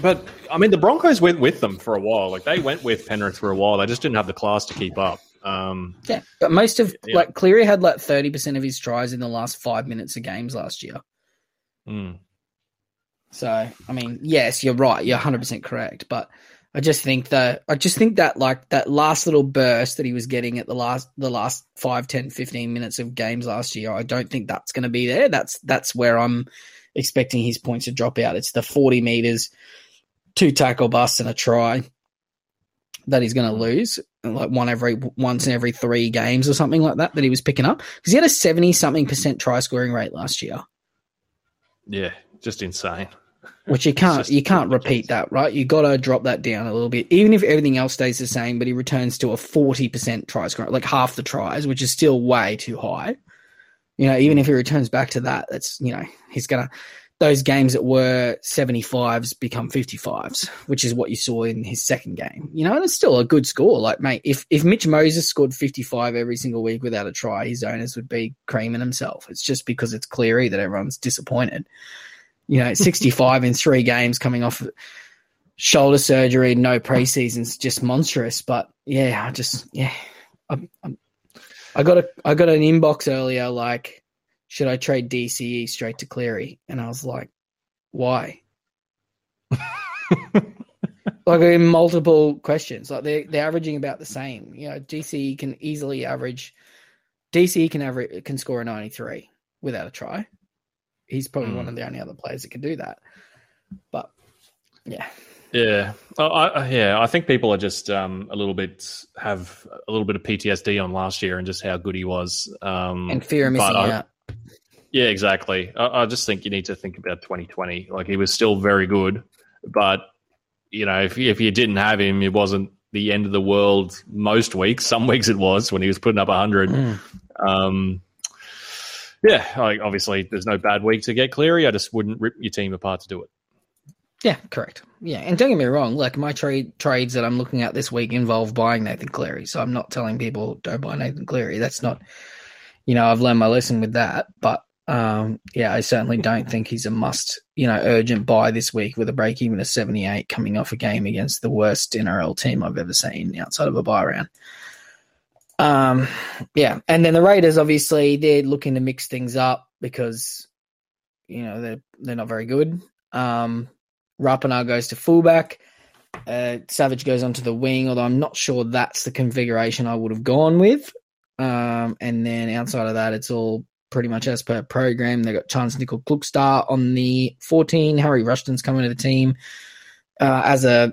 But I mean, the Broncos went with them for a while. Like they went with Penrith for a while. They just didn't have the class to keep up. Um, yeah, but most of yeah. like Cleary had like thirty percent of his tries in the last five minutes of games last year. Mm. So I mean, yes, you're right. You're 100 percent correct. But I just think that I just think that like that last little burst that he was getting at the last the last 5, 10, 15 minutes of games last year, I don't think that's going to be there. That's that's where I'm expecting his points to drop out. It's the 40 meters, two tackle busts and a try that he's going to lose, like one every once in every three games or something like that that he was picking up because he had a 70 something percent try scoring rate last year. Yeah, just insane. Which you can't you can't repeat that, right? You got to drop that down a little bit, even if everything else stays the same. But he returns to a forty percent try score, like half the tries, which is still way too high. You know, even if he returns back to that, that's you know he's gonna those games that were 75s become 55s, which is what you saw in his second game. You know, and it's still a good score. Like, mate, if, if Mitch Moses scored 55 every single week without a try, his owners would be creaming himself. It's just because it's Cleary that everyone's disappointed. You know, 65 in three games coming off shoulder surgery, no preseason's just monstrous. But yeah, I just, yeah, I'm, I'm, I got a, I got an inbox earlier like, should I trade DCE straight to Cleary? And I was like, why? like in multiple questions, like they're they're averaging about the same. You know, DCE can easily average. DCE can average can score a ninety three without a try. He's probably mm. one of the only other players that can do that. But yeah, yeah, I, yeah. I think people are just um, a little bit have a little bit of PTSD on last year and just how good he was, um, and fear of missing I, out. Yeah, exactly. I, I, just think you need to think about 2020. Like he was still very good, but you know, if if you didn't have him, it wasn't the end of the world. Most weeks, some weeks it was when he was putting up 100. Mm. Um, yeah, like obviously there's no bad week to get Cleary. I just wouldn't rip your team apart to do it. Yeah, correct. Yeah, and don't get me wrong. Like my trade trades that I'm looking at this week involve buying Nathan Cleary, so I'm not telling people don't buy Nathan Cleary. That's not, you know, I've learned my lesson with that. But um, yeah, I certainly don't think he's a must, you know, urgent buy this week with a break even of 78 coming off a game against the worst NRL team I've ever seen outside of a buy round. Um, yeah, and then the Raiders obviously they're looking to mix things up because you know they're they're not very good. Um, Rapana goes to fullback. Uh, Savage goes onto the wing, although I'm not sure that's the configuration I would have gone with. Um, and then outside of that, it's all pretty much as per program. They've got Chance Nickel Klokstad on the 14. Harry Rushton's coming to the team uh, as a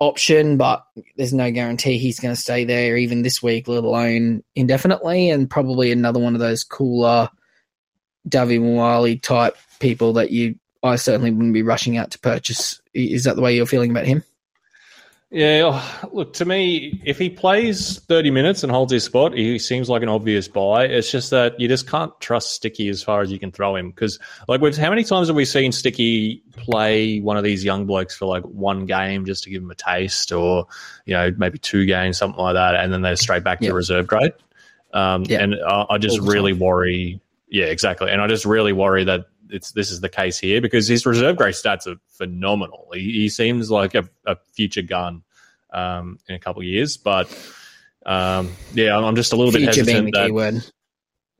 option, but there's no guarantee he's going to stay there even this week, let alone indefinitely. And probably another one of those cooler Davvy Moale type people that you I certainly wouldn't be rushing out to purchase. Is that the way you're feeling about him? Yeah, oh, look, to me, if he plays 30 minutes and holds his spot, he seems like an obvious buy. It's just that you just can't trust Sticky as far as you can throw him. Because, like, how many times have we seen Sticky play one of these young blokes for like one game just to give him a taste, or, you know, maybe two games, something like that, and then they're straight back to reserve grade? Um. And I, I just really worry. Yeah, exactly. And I just really worry that it's this is the case here because his reserve grade stats are phenomenal. He, he seems like a, a future gun um, in a couple of years, but um, yeah, I'm just a little future bit hesitant. that.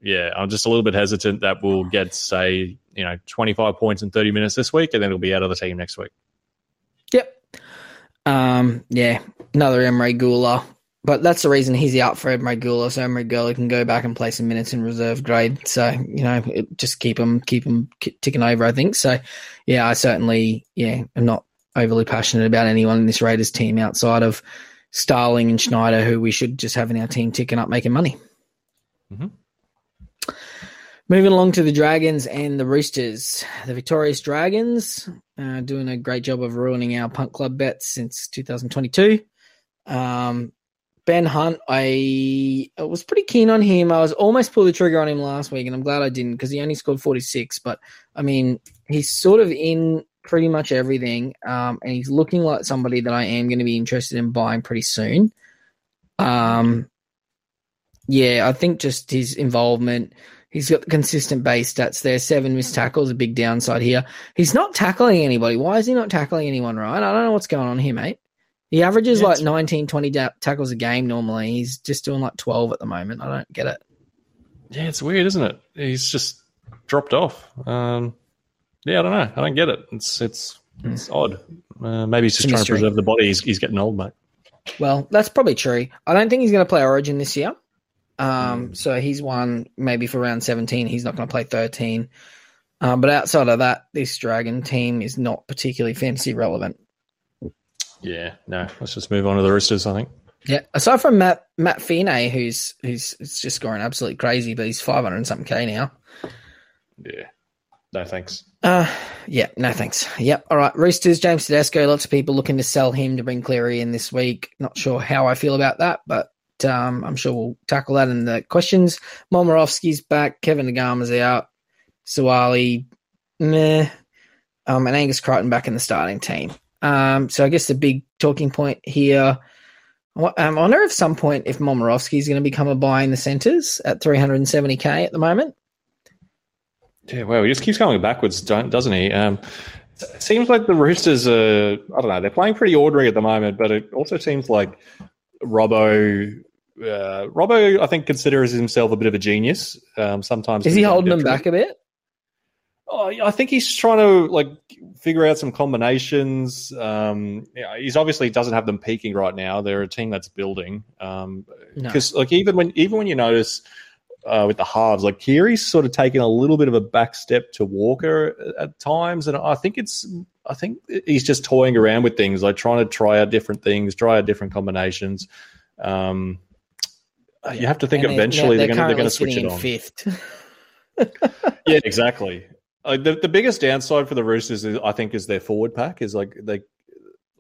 Yeah, I'm just a little bit hesitant that we'll get say you know 25 points in 30 minutes this week, and then he'll be out of the team next week. Yep. Um, yeah, another Emre Guler but that's the reason he's out for Emre Guler, so Emre Guler can go back and play some minutes in reserve grade. So you know, it, just keep him keep him ticking over. I think so. Yeah, I certainly yeah, I'm not overly passionate about anyone in this Raiders team outside of Starling and Schneider, who we should just have in our team ticking up making money. Mm-hmm. Moving along to the Dragons and the Roosters. The victorious Dragons uh, doing a great job of ruining our punt club bets since 2022. Um, Ben Hunt, I, I was pretty keen on him. I was almost pulled the trigger on him last week, and I'm glad I didn't because he only scored 46. But I mean, he's sort of in pretty much everything, um, and he's looking like somebody that I am going to be interested in buying pretty soon. Um, yeah, I think just his involvement. He's got the consistent base stats there. Seven missed tackles, a big downside here. He's not tackling anybody. Why is he not tackling anyone, right? I don't know what's going on here, mate. He averages yeah, like 19, 20 da- tackles a game normally. He's just doing like 12 at the moment. I don't get it. Yeah, it's weird, isn't it? He's just dropped off. Um, yeah, I don't know. I don't get it. It's it's it's mm. odd. Uh, maybe he's just trying to preserve the body. He's, he's getting old, mate. Well, that's probably true. I don't think he's going to play Origin this year. Um, mm. So he's one maybe for round 17. He's not going to play 13. Um, but outside of that, this Dragon team is not particularly fantasy relevant. Yeah, no. Let's just move on to the Roosters. I think. Yeah. Aside from Matt Matt Fine, who's who's just scoring absolutely crazy, but he's 500 and something k now. Yeah. No thanks. Uh, yeah, no thanks. Yep. All right. Roosters, James Tedesco. Lots of people looking to sell him to bring Cleary in this week. Not sure how I feel about that, but um, I'm sure we'll tackle that in the questions. Momirovski's back. Kevin Naiqama's out. Suaalii, meh. Um, and Angus Crichton back in the starting team. Um, so I guess the big talking point here. Um, I wonder if some point if Momirovski is going to become a buy in the centres at 370k at the moment. Yeah, well, he just keeps going backwards, doesn't he? Um, it seems like the Roosters are, I don't know, they're playing pretty ordinary at the moment, but it also seems like Robbo, uh, Robbo, I think, considers himself a bit of a genius. Um, sometimes is he holding them back a bit? Oh, I think he's trying to like figure out some combinations. Um, yeah, he's obviously doesn't have them peaking right now. They're a team that's building. Because um, no. like even when even when you notice uh, with the halves. Like Keary's sort of taken a little bit of a back step to Walker at times, and I think it's I think he's just toying around with things, like trying to try out different things, try out different combinations. Um, you have to think and eventually they're, they're, they're going to switch it on. Fifth. yeah, exactly. Uh, the the biggest downside for the Roosters, is, I think, is their forward pack. Is like they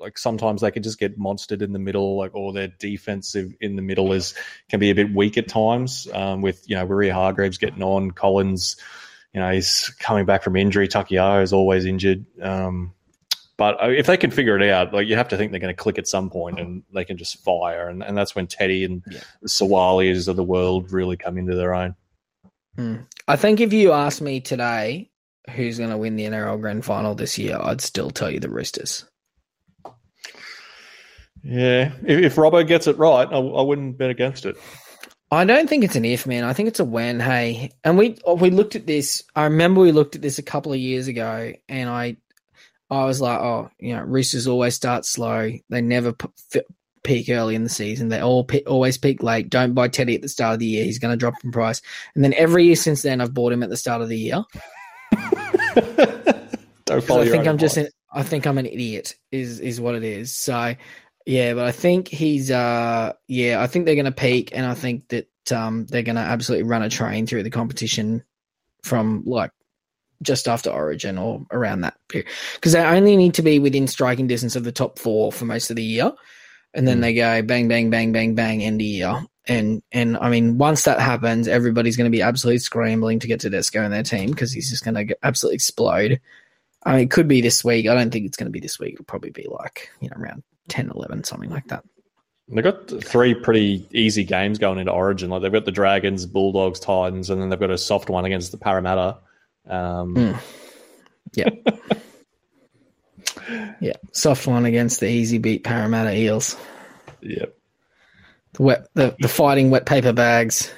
like sometimes they can just get monstered in the middle, like or their defensive in the middle is can be a bit weak at times. Um, with you know Waerea-Hargreaves getting on, Collins, you know he's coming back from injury. Taukei'aho is always injured. Um, but uh, if they can figure it out, like you have to think they're going to click at some point and they can just fire, and, and that's when Teddy and yeah. the Suaaliis of the world really come into their own. Mm. I think if you ask me today who's going to win the NRL Grand Final this year, I'd still tell you the Roosters. Yeah, if, if Robbo gets it right, I, I wouldn't bet against it. I don't think it's an if, man. I think it's a when. Hey, and we we looked at this. I remember we looked at this a couple of years ago, and I I was like, oh, you know, Roosters always start slow. They never p- peak early in the season. They all pe- always peak late. Don't buy Teddy at the start of the year. He's going to drop in price. And then every year since then, I've bought him at the start of the year. Don't follow. I think I'm just. An, I think I'm an idiot. Is is what it is. So yeah, but I think he's uh yeah, I think they're gonna peak and I think that um they're gonna absolutely run a train through the competition from like just after Origin or around that period. Because they only need to be within striking distance of the top four for most of the year. And then mm. they go bang, bang, bang, bang, bang, end of year. And and I mean, once that happens, everybody's going to be absolutely scrambling to get to Tedesco in their team because he's just going to absolutely explode. I mean, it could be this week. I don't think it's going to be this week. It'll probably be like you know around 10, 11, something like that. They've got three pretty easy games going into Origin. Like they've got the Dragons, Bulldogs, Titans, and then they've got a soft one against the Parramatta. Um, mm. Yeah. yeah. Soft one against the easy beat Parramatta Eels. Yep. The wet the, the fighting wet paper bags.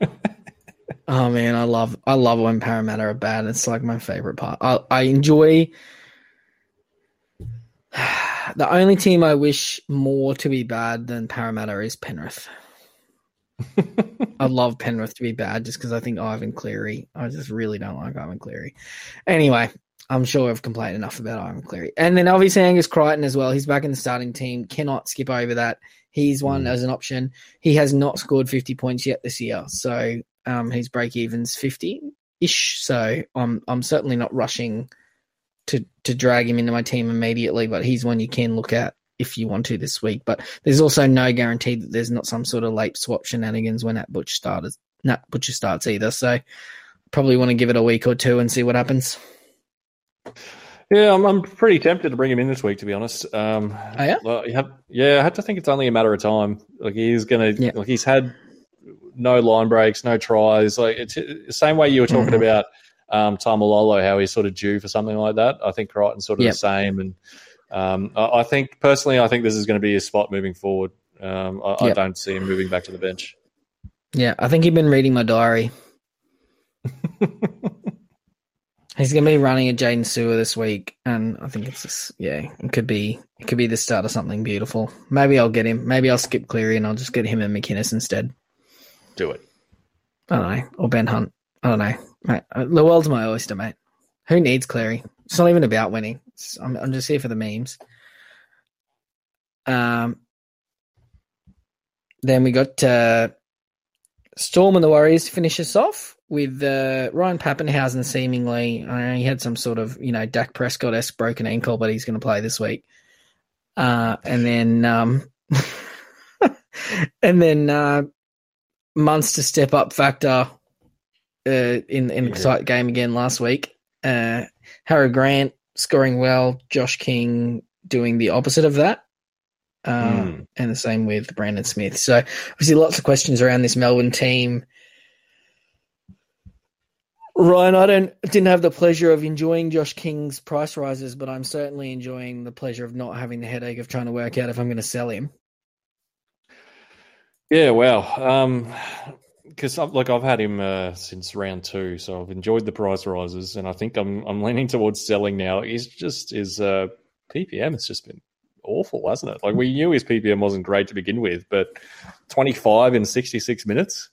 oh man, I love I love when Parramatta are bad. It's like my favorite part. I, I enjoy the only team I wish more to be bad than Parramatta is Penrith. I love Penrith to be bad just because I think Ivan Cleary. I just really don't like Ivan Cleary. Anyway, I'm sure I've complained enough about Ivan Cleary. And then obviously Angus Crichton as well. He's back in the starting team. Cannot skip over that. He's one mm. as an option. He has not scored 50 points yet this year. So um, his break even's 50 ish. So I'm I'm certainly not rushing to to drag him into my team immediately, but he's one you can look at if you want to this week. But there's also no guarantee that there's not some sort of late swap shenanigans when Nat Butcher starts Nat Butcher starts either. So probably want to give it a week or two and see what happens. Yeah, I'm, I'm pretty tempted to bring him in this week, to be honest. Um, oh, yeah? Well, have, yeah, I have to think it's only a matter of time. Like he's gonna, yeah. like he's had no line breaks, no tries. Like it's the same way you were talking mm-hmm. about um, Taumalolo, how he's sort of due for something like that. I think Crichton's sort of yep. the same, and um, I, I, think personally, I think this is going to be a spot moving forward. Um, I, yep. I don't see him moving back to the bench. Yeah, I think you've been reading my diary. He's going to be running a Jaydn Su'A this week, and I think it's just, yeah, it could be it could be the start of something beautiful. Maybe I'll get him. Maybe I'll skip Cleary and I'll just get him and McInnes instead. Do it. I don't know, or Ben Hunt. I don't know, mate. Uh, the world's my oyster, mate. Who needs Cleary? It's not even about winning. I'm, I'm just here for the memes. Um, then we got uh, Storm and the Warriors to finish us off with uh, Ryan Papenhuyzen seemingly. Uh, he had some sort of you know Dak Prescott esque broken ankle, but he's going to play this week. Uh, and then um, and then uh, Munster step up factor uh, in in the tight game again last week. Uh, Harry Grant scoring well, Josh King doing the opposite of that. Um, mm. And the same with Brandon Smith. So, obviously, lots of questions around this Melbourne team. Ryan, I don't didn't have the pleasure of enjoying Josh King's price rises, but I'm certainly enjoying the pleasure of not having the headache of trying to work out if I'm going to sell him. Yeah, well, um, because like I've had him uh, since round two, so I've enjoyed the price rises, and I think I'm I'm leaning towards selling now. He's just his uh, PPM has just been awful, hasn't it? Like we knew his PPM wasn't great to begin with, but 25 in 66 minutes,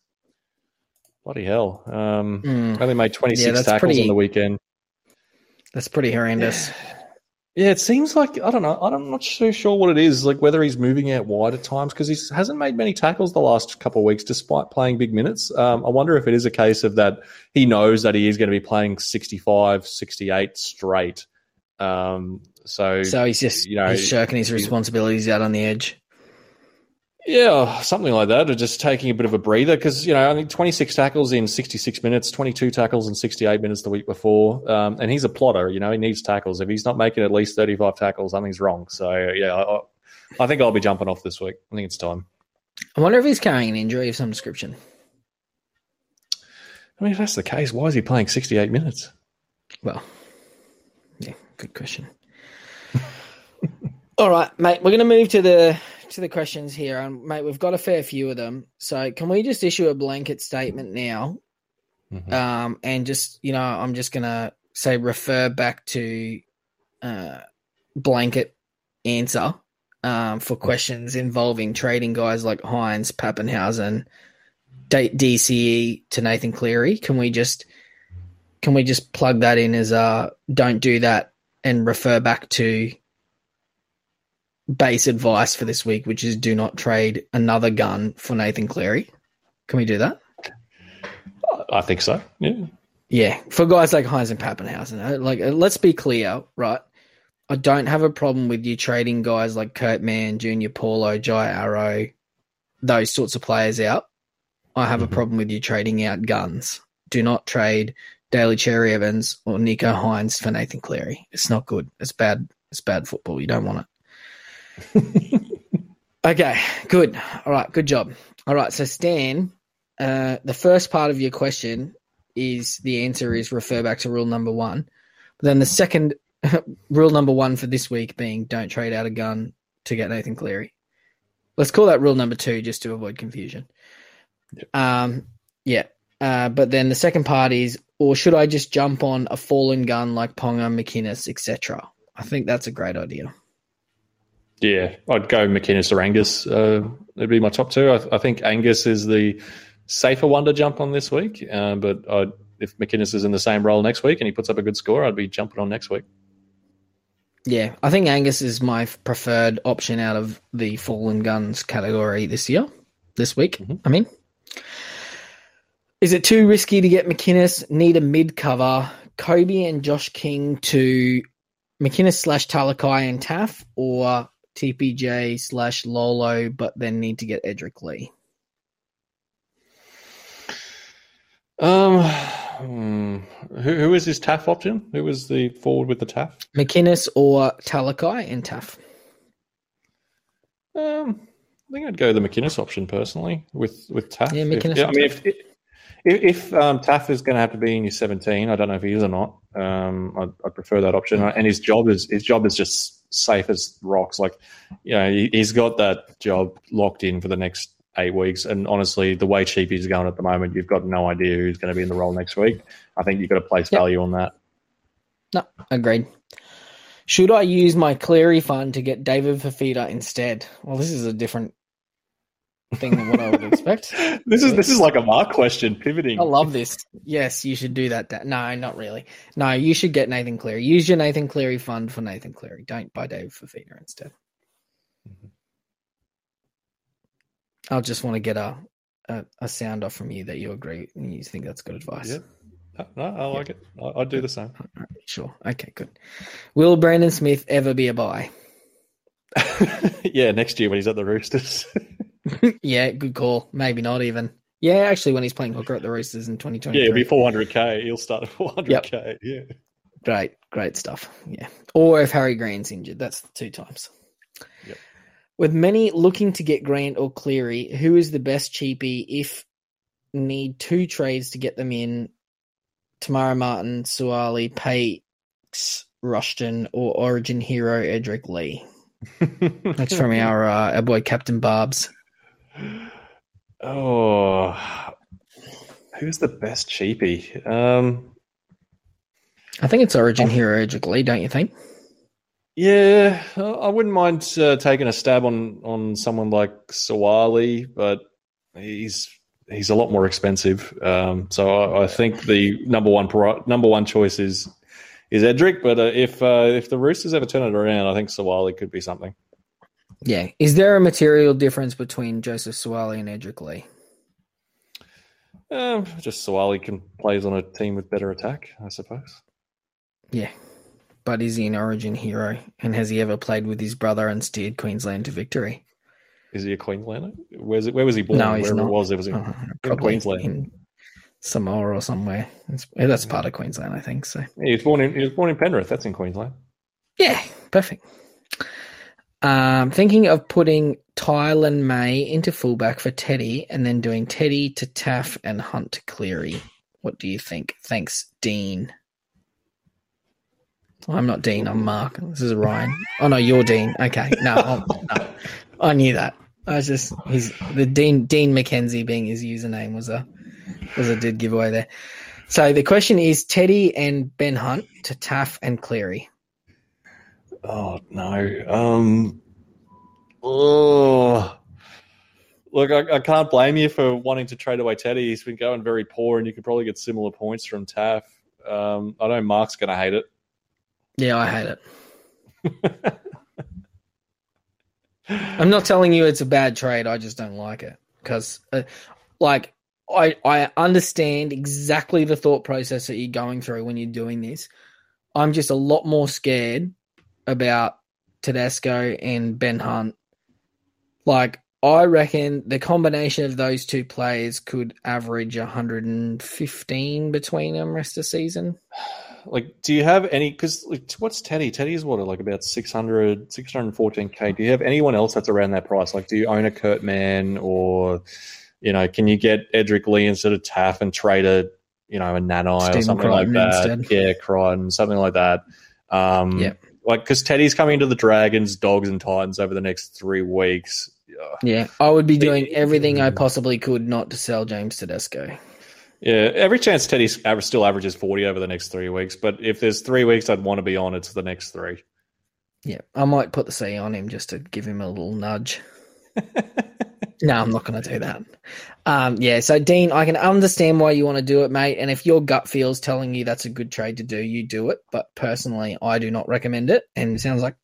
bloody hell! Um, mm. Only made 26 yeah, tackles pretty, on the weekend. That's pretty horrendous. Yeah. Yeah, it seems like I don't know. I'm not so sure what it is. Like whether he's moving out wide at times because he hasn't made many tackles the last couple of weeks, despite playing big minutes. Um, I wonder if it is a case of that he knows that he is going to be playing 65, 68 straight. Um, so, so he's just you know he's shirking his responsibilities out on the edge. Yeah, something like that, or just taking a bit of a breather because you know I think 26 tackles in 66 minutes, 22 tackles in 68 minutes the week before, um, and he's a plotter. You know he needs tackles. If he's not making at least 35 tackles, something's wrong. So yeah, I, I think I'll be jumping off this week. I think it's time. I wonder if he's carrying an injury of some description. I mean, if that's the case, why is he playing 68 minutes? Well, yeah, good question. All right, mate. We're going to move to the to the questions here, and mate, we've got a fair few of them. So, can we just issue a blanket statement now? Mm-hmm. Um, and just you know, I'm just going to say refer back to uh, blanket answer um, for questions involving trading guys like Hynes, Papenhuyzen, DCE to Nathan Cleary. Can we just can we just plug that in as a don't do that and refer back to base advice for this week, which is do not trade another gun for Nathan Cleary. Can we do that? I think so. Yeah. Yeah, for guys like Hynes and Papenhuyzen, uh, like uh, let's be clear, right? I don't have a problem with you trading guys like Kurt Mann, Junior Paulo, Jai Arrow, those sorts of players out. I have mm-hmm. a problem with you trading out guns. Do not trade Daly Cherry Evans or Nicho Hynes for Nathan Cleary. It's not good. It's bad. It's bad football. You don't want it. okay, good. All right, good job. All right, so Stan, uh, the first part of your question is the answer is refer back to rule number one. But then the second rule number one for this week being don't trade out a gun to get Nathan Cleary. Let's call that rule number two just to avoid confusion. Yep. Um, yeah. Uh, but then the second part is, or should I just jump on a fallen gun like Ponga, McInnes, etc.? I think that's a great idea. Yeah, I'd go McInnes or Angus. Uh, it'd be my top two. I, I, think Angus is the safer one to jump on this week. Uh, but I'd, if McInnes is in the same role next week and he puts up a good score, I'd be jumping on next week. Yeah, I think Angus is my preferred option out of the fallen guns category this year, this week. Mm-hmm. I mean, is it too risky to get McInnes? Need a mid cover. Kobe and Josh King to McInnes slash Talakai and Taaffe, or TPJ slash Lolo, but then need to get Edrick Lee? Um, Hmm. Who, who is his Taaffe option? Who was the forward with the Taaffe? McInnes or Talakai and Taaffe. Um, I think I'd go the McInnes option personally with with Taaffe. Yeah, McInnes If, I mean, if if, if um, Taaffe is going to have to be in your 17, I don't know if he is or not. Um, I'd, I'd prefer that option. And his job is his job is just safe as rocks. Like, you know, he, he's got that job locked in for the next eight weeks. And honestly, the way Cheapy's going at the moment, you've got no idea who's going to be in the role next week. I think you've got to place Yep. value on that. No, agreed. Should I use my Cleary fund to get David Fifita instead? Well, this is a different thing than what I would expect. This is this is like a mark question, pivoting. I love this. Yes, you should do that. Da- No, not really. No, you should get Nathan Cleary. Use your Nathan Cleary fund for Nathan Cleary. Don't buy David Fifita instead. Mm-hmm. I'll just want to get a, a a sound off from you that you agree and you think that's good advice. Yeah. No, I like it. I, I'd do the same. Sure. Okay, good. Will Brandon Smith ever be a buy? yeah, next year when he's at the Roosters. yeah, good call. Maybe not even. Yeah, actually, when he's playing hooker at the Roosters in 2023. yeah, it'll be 400k. He'll start at 400k. Yeah. Great, great stuff. Yeah. Or if Harry Green's injured, that's two times. Yep. With many looking to get Grant or Cleary, who is the best cheapie if need two trades to get them in? Tamara Martin, Suaalii, Pates, Rushton, or Origin hero Edrick Lee? That's from our uh, our boy Captain Barbs. Oh, who's the best cheapie? Um, I think it's Origin hero Lee, don't you think? yeah, I wouldn't mind uh, taking a stab on on someone like Suaalii, but he's he's a lot more expensive. Um, so I, I think the number one number one choice is is Edrick. But uh, if uh, if the Roosters ever turn it around, I think Suaalii could be something. Yeah. Is there a material difference between Joseph Suaalii and Edrick Lee? Um, just Suaalii can plays on a team with better attack, I suppose. Yeah. But is he an origin hero? And has he ever played with his brother and steered Queensland to victory? Is he a Queenslander? Where's it? Where was he born? No, he's Wherever not. it was, it was in, Uh, in Queensland. in Samoa or somewhere. It's, that's part of Queensland, I think. So Yeah, he was born in he was born in Penrith. That's in Queensland. yeah, perfect. Um, thinking of putting Taylan May into fullback for Teddy, and then doing Teddy to Taaffe and Hunt to Cleary. What do you think? Thanks, Dean. I'm not Dean. I'm Mark. This is Ryan. Oh no, you're Dean. Okay, no, no. I knew that. I was just the Dean Dean McKenzie being his username was a was a dead giveaway there. So the question is Teddy and Ben Hunt to Taaffe and Cleary. Oh no. Um. Oh. Look, I, I can't blame you for wanting to trade away Teddy. He's been going very poor, and you could probably get similar points from Taaffe. Um, I know Mark's going to hate it. Yeah, I hate it. I'm not telling you it's a bad trade. I just don't like it because, uh, like, I I understand exactly the thought process that you're going through when you're doing this. I'm just a lot more scared about Tedesco and Ben Hunt. Like, I reckon the combination of those two players could average 115 between them rest of season. Like, do you have any? Because like, what's Teddy? Teddy's what, like about 600, 614k. Do you have anyone else that's around that price? Like, do you own a Kurt Mann or, you know, can you get Edrick Lee instead of Taaffe and trade a, you know, a Nanai or something Crichton like that? instead. Yeah, Crichton, something like that. Um, Yeah. Like, because Teddy's coming to the Dragons, Dogs, and Titans over the next three weeks. Ugh. Yeah, I would be doing everything I possibly could not to sell James Tedesco. Yeah, every chance Teddy still averages 40 over the next three weeks. But if there's three weeks I'd want to be on, it's the next three. Yeah, I might put the C on him just to give him a little nudge. no, I'm not going to do that. Um, yeah, so Dean, I can understand why you want to do it, mate. And if your gut feels telling you that's a good trade to do, you do it. But personally, I do not recommend it. And it sounds like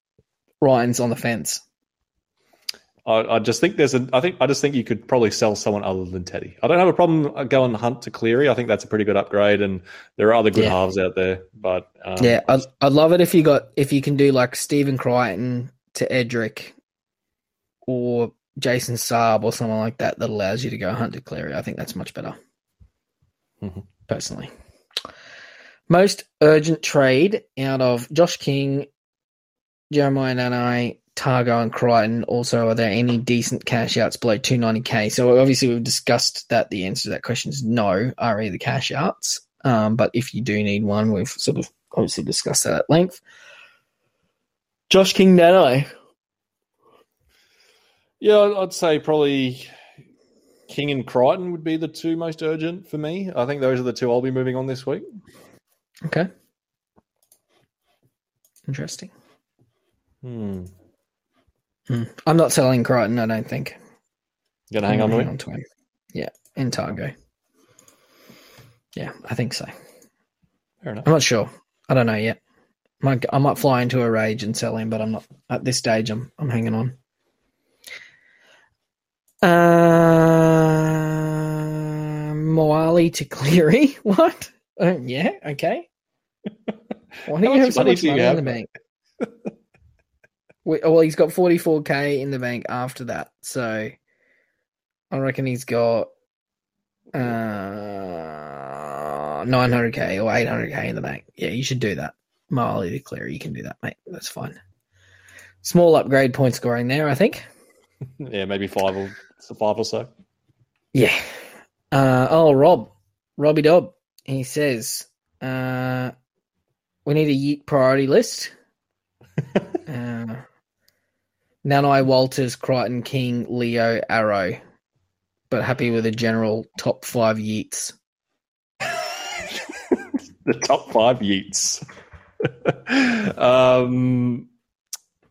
Ryan's on the fence. I, I just think there's a. I think I just think you could probably sell someone other than Teddy. I don't have a problem going Hunt to Cleary. I think that's a pretty good upgrade, and there are other good Yeah. halves out there. But um, yeah, I'd, I'd love it if you got if you can do like Stephen Crichton to Edrick or Jason Saab or someone like that that allows you to go hunt to Cleary. I think that's much better. Mhm. Personally. Most urgent trade out of Josh King, Jeremiah Nanai, Tago, and Crichton. Also, are there any decent cash outs below 290k? So, obviously, we've discussed that the answer to that question is no, are either cash outs. Um, but if you do need one, we've sort of obviously discussed that at length. Josh King, Nanai. Yeah, I'd- say probably King and Crichton would be the two most urgent for me. I think those are the two I'll be moving on this week. Okay. Interesting. Hmm. Hmm. I'm not selling Crichton, I don't think. Gonna hang on to hang on to him. Yeah, in Tago. Yeah, I think so. Fair enough. I'm not sure. I don't know yet. Might, I might fly into a rage and sell him, but I'm not at this stage. I'm I'm hanging on. Uh, Moale to Cleary. What? Uh, yeah. Okay. Why do you have so much money in the bank? We- well, he's got 44k in the bank after that, so I reckon he's got uh 900k or 800k in the bank. Yeah, you should do that. Marley to Cleary, you can do that, mate. That's fine. Small upgrade point scoring there, I think. Yeah, maybe five or five or so. Yeah. Uh, oh, Rob, Robbie Dobb. He says, uh, "We need a yeet priority list." uh, Nanai, Walters, Crichton, King, Leo, Arrow, but happy with a general top five yeets. the top five yeets. um,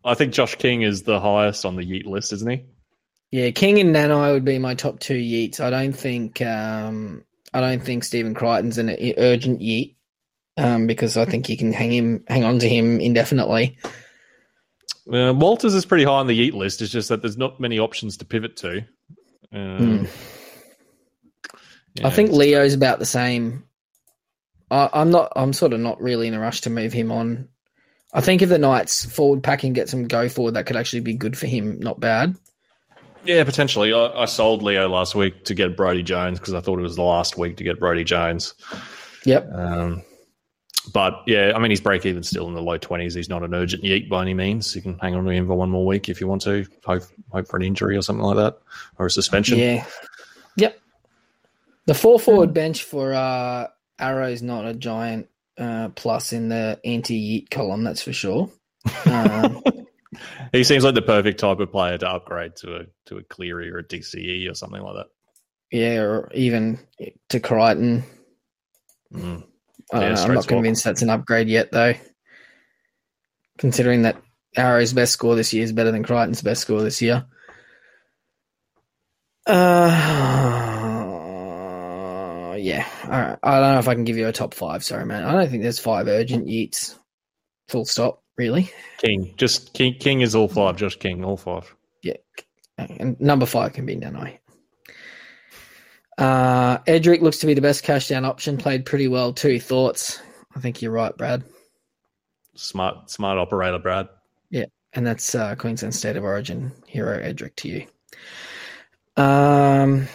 I think Josh King is the highest on the Yeet list, isn't he? Yeah, King and Nanai would be my top two yeets. I don't think um, I don't think Stephen Crichton's an urgent yeet um, because I think you can hang him hang on to him indefinitely. Uh, Walters is pretty high on the Yeet list. It's just that there's not many options to pivot to. Um, Hmm. yeah, I think Leo's about the same. I, I'm not. I'm sort of not really in a rush to move him on. I think if the Knights forward packing and get some go forward, that could actually be good for him. Not bad. Yeah, potentially. I, I sold Leo last week to get Brody Jones because I thought it was the last week to get Brody Jones. Yep. Um, but yeah, I mean, he's break even still in the low 20s. He's not an urgent yeet by any means. You can hang on to him for one more week if you want to, hope, hope for an injury or something like that, or a suspension. Yeah. Yep. The four forward bench for uh, Arrow's not a giant uh, plus in the anti yeet column. That's for sure. Um, He seems like the perfect type of player to upgrade to a to a Cleary or a DCE or something like that. yeah, or even to Crichton. Mm. I don't Yeah, know. I'm not convinced that's an upgrade yet, though. Considering that Arrow's best score this year is better than Crichton's best score this year. Uh, yeah. All right. I don't know if I can give you a top five. Sorry, man. I don't think there's five urgent yeets. Full stop. Really. King, just King. King is all five. Josh King, all five. Yeah, And number five can be Nanai. Uh, Edrick looks to be the best cash down option. Played pretty well too. Thoughts? I think you're right, Brad. Smart, smart operator, Brad. Yeah, and that's uh, Queensland State of Origin hero Edrick to you. Um,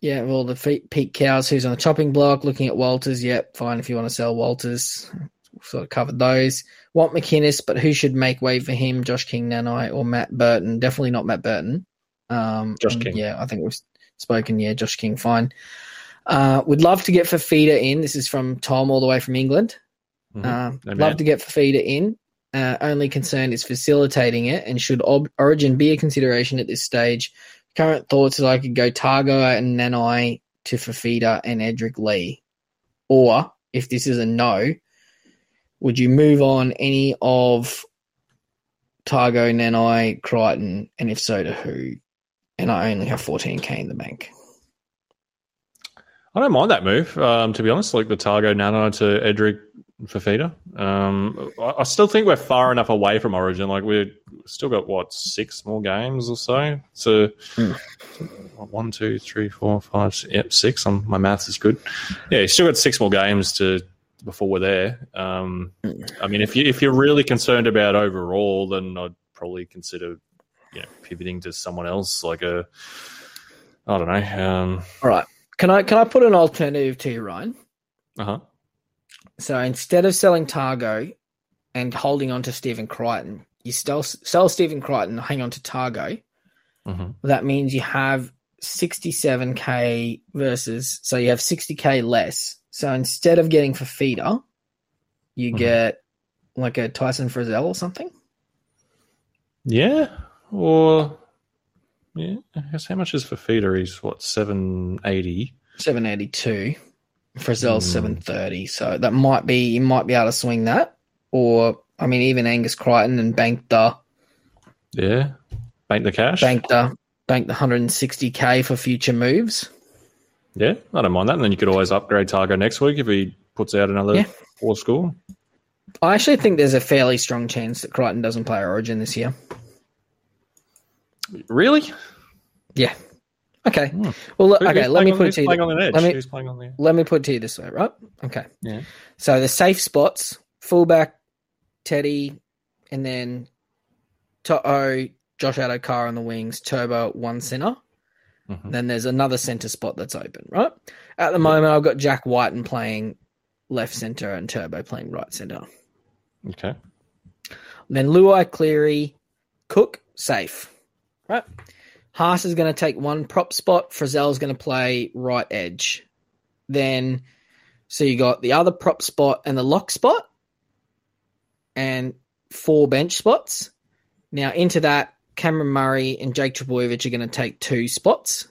yeah, well, the feet, Pete Cows, who's on the chopping block, looking at Walters. Yep, fine if you want to sell Walters. We've sort of covered those. Want McInnes, but who should make way for him? Josh King, Nanai, or Matt Burton? Definitely not Matt Burton. Um, Josh King. Yeah, I think we've spoken. Yeah, Josh King, fine. Uh, would love to get Fifita in. This is from Tom, all the way from England. Mhm. Um, No, love to get Fifita in. Uh, only concern is facilitating it, and should Ob- Origin be a consideration at this stage? Current thoughts is I could go Tago and Nanai to Fifita and Edrick Lee, or if this is a no, would you move on any of Tago, Nanai, Crichton, and if so, to who? And I only have 14k in the bank. I don't mind that move, um, to be honest. Like the Tago Nano to Edrick Fifita. Um, I, I still think we're far enough away from Origin. Like we've still got what six more games or so. So Hmm. one, two, three, four, five. Yep, six. Um, my maths is good. Yeah, you still got six more games to before we're there. Um, Hmm. I mean, if you if you're really concerned about overall, then I'd probably consider you know pivoting to someone else, like a I don't know. Um, All right. Can I can I put an alternative to you, Ryan? uh huh. So instead of selling Tago and holding on to Stephen Crichton, you still sell Stephen Crichton, hang on to Tago. Mhm. That means you have 67k versus, so you have 60k less. So instead of getting Fifita, you Mhm. get like a Tyson Frizzell or something. Yeah, or yeah. I guess how much is Fifita? He's what seven eighty. 782. Frizzell's Hmm. 730. So that might be, you might be able to swing that. Or, I mean, even Angus Crichton and bank the, Yeah, bank the cash. bank the, bank the 160k for future moves. Yeah, I don't mind that. And then you could always upgrade Tago next week if he puts out another Yeah. four score. I actually think there's a fairly strong chance that Crichton doesn't play Origin this year. Really? Yeah. Okay. Hmm. Well, look, Who- okay. Let me on- put it to you. playing on the edge. let me- Who's playing on the Let me put it to you this way, right? Okay. Yeah. So the safe spots: fullback, Teddy, and then To'o, Josh Addo-Carr on the wings, Turbo one center. Mhm. Then there's another center spot that's open, right? At the moment, I've got Jack Wighton playing left center and Turbo playing right center. Okay. Then Luai, Cleary, Cook, safe. Right. Haas is going to take one prop spot. Frizzell's going to play right edge. Then, so you got the other prop spot and the lock spot, and four bench spots. Now into that, Cameron Murray and Jake Trbojevic are going to take two spots,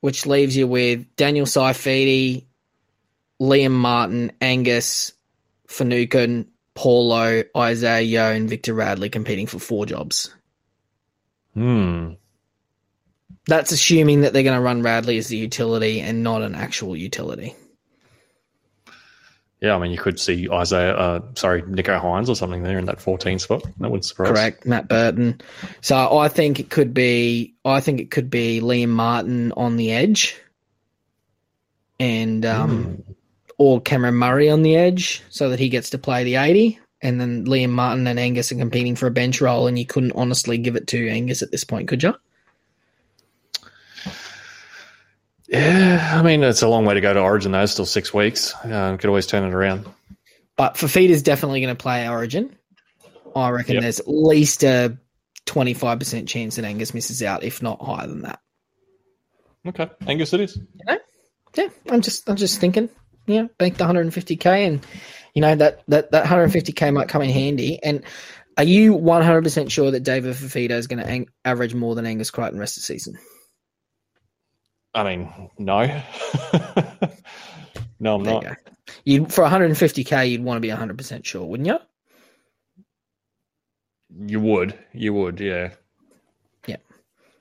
which leaves you with Daniel Saifiti, Liam Martin, Angus, Finucane, Paulo, Isaiah Yeo, and Victor Radley competing for four jobs. Hmm. That's assuming that they're going to run Radley as the utility and not an actual utility. Yeah, I mean, you could see Isaiah, uh, sorry, Nicho Hynes or something there in that 14 spot. That wouldn't surprise. Correct, Matt Burton. So I think it could be. I think it could be Liam Martin on the edge, and um, Hmm. or Cameron Murray on the edge, so that he gets to play the eighty, and then Liam Martin and Angus are competing for a bench role, and you couldn't honestly give it to Angus at this point, could you? Yeah, I mean, it's a long way to go to Origin, though. Still six weeks. Uh, could always turn it around. But Fifita's definitely going to play Origin. I reckon Yep. there's at least a twenty five percent chance that Angus misses out, if not higher than that. Okay. Angus, it is. Yeah, I'm just I'm just thinking, yeah, bank the 150k, and you know that that that 150k might come in handy. And are you 100 percent sure that David Fifita is going to ang- average more than Angus Crichton rest of the season? I mean, no. no, I'm There not. you. You for 150k, you'd want to be 100 percent sure, wouldn't you? You would. You would, yeah.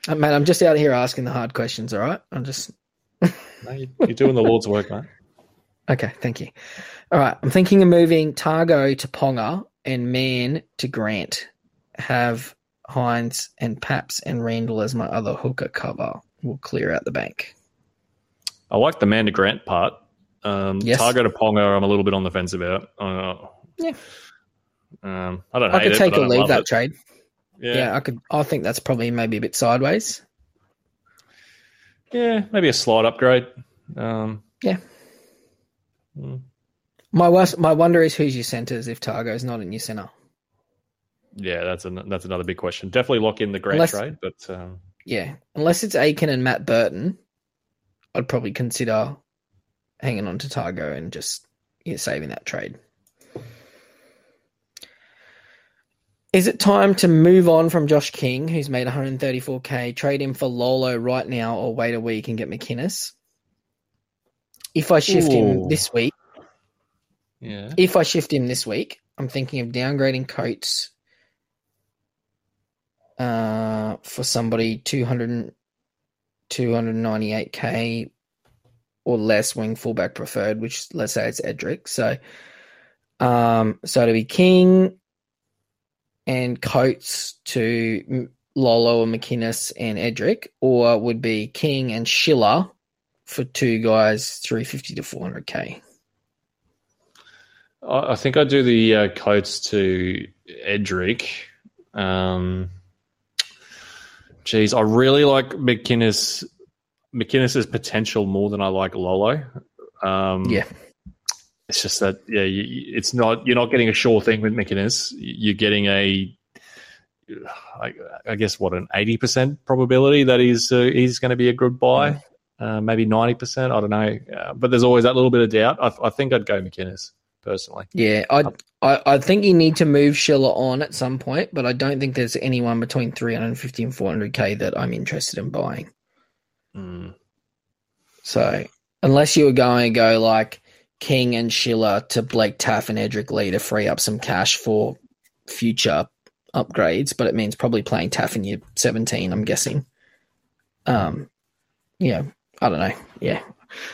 Uh, man, I'm just out here asking the hard questions. All right, I'm just No, you- you're doing the Lord's work, mate. okay. Thank you. All right, I'm thinking of moving Tago to Ponga and Mann to Grant. Have Hynes and Paps and Randall as my other hooker cover. We'll clear out the bank. I like the Manda Grant part. Um, Yes. Tago to Ponga, I'm a little bit on the fence about. Uh, Yeah. Um, I don't I could take but I or leave that it. trade. Yeah. Yeah. I could. I think that's probably maybe a bit sideways. Yeah, maybe a slight upgrade. Um, Yeah. mm, My wos- my wonder is who's your centers if Tago's not in your center. yeah, that's an, that's another big question. Definitely lock in the Grant Unless- trade, but um, Yeah, unless it's Aiken and Matt Burton, I'd probably consider hanging on to Tago and just yeah, saving that trade. Is it time to move on from Josh King, who's made 134k, trade him for Lolo right now, or wait a week and get McInnes? If I shift him this week, yeah, if I shift him this week, I'm thinking of downgrading Coates uh, for somebody 200, 298k or less wing fullback preferred, which let's say it's Edrick. So, um, so it'd be King and Coates to Lolo and McInnes and Edrick, or would be King and Schiller for two guys, 350 to 400k. I think I do the uh, Coates to Edrick. Um, geez, I really like McInnes. McInnes's potential more than I like Lolo. Um, Yeah. It's just that yeah, you, it's not you're not getting a sure thing with McInnes. You're getting a, I, I guess what an eighty percent probability that he's uh, he's going to be a good buy, uh, maybe ninety percent. I don't know, uh, but there's always that little bit of doubt. I, I think I'd go McInnes personally. Yeah, I, I I think you need to move Schiller on at some point, but I don't think there's anyone between 350 and 400k that I'm interested in buying. Mm. So unless you were going to go like King and Schiller to Blake Taaffe and Edrick Lee to free up some cash for future upgrades, but it means probably playing Taaffe in year 17, I'm guessing. Um, yeah, I don't know. Yeah,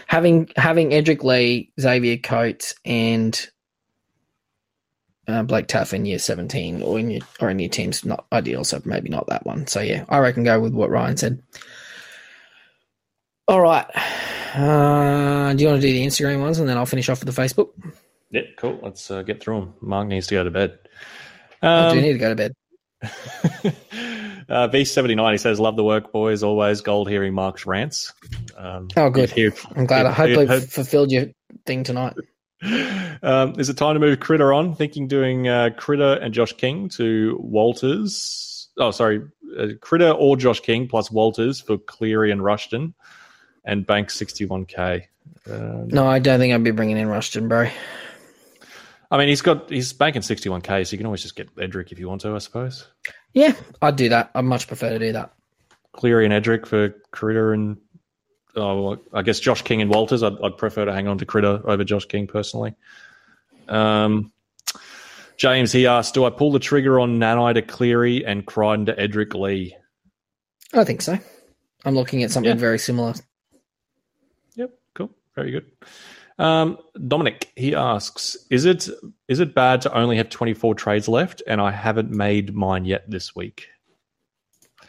having having Edrick Lee, Xavier Coates, and uh, Blake Taaffe in year 17 or in your or in your team's not ideal, so maybe not that one. So yeah, I reckon go with what Ryan said. All right. Uh, do you want to do the Instagram ones and then I'll finish off with the Facebook? Yeah, cool. Let's uh, get through them. Mark needs to go to bed. I do Um, need to go to bed. uh, V79, he says, Love the work, boys. Always gold hearing Mark's rants. Um, Oh, good. here- I'm glad. I hope I fulfilled your thing tonight. Um, is it time to move Critter on? Thinking doing uh, Critter and Josh King to Walters. Oh, sorry. Uh, Critter or Josh King plus Walters for Cleary and Rushton and bank 61k. Um, No, I don't think I'd be bringing in Rushton, bro. I mean, he's got he's banking 61k, so you can always just get Edrick if you want to, I suppose. Yeah, I'd do that. I'd much prefer to do that. Cleary and Edrick for Critter and oh, I guess Josh King and Walters. I'd, I'd prefer to hang on to Critter over Josh King personally. Um, James, he asked, do I pull the trigger on Nanai to Cleary and Crichton to Edrick Lee? I think so. I'm looking at something Yeah. very similar. Yep, cool, very good. Um, Dominic, he asks, is it is it bad to only have 24 trades left and I haven't made mine yet this week?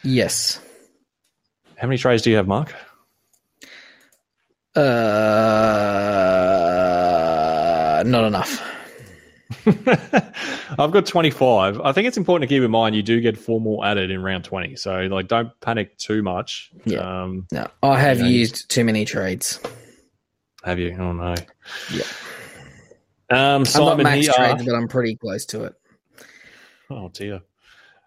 Yes. How many trades do you have, Mark? Uh, not enough. I've got 25. I think it's important to keep in mind you do get four more added in round 20. So, like, don't panic too much. Yeah. Um, No, I have you- used too many trades. have you? Oh, no. Yeah. Um, I'm not Simon, max he trades, asked, but I'm pretty close to it. oh, dear.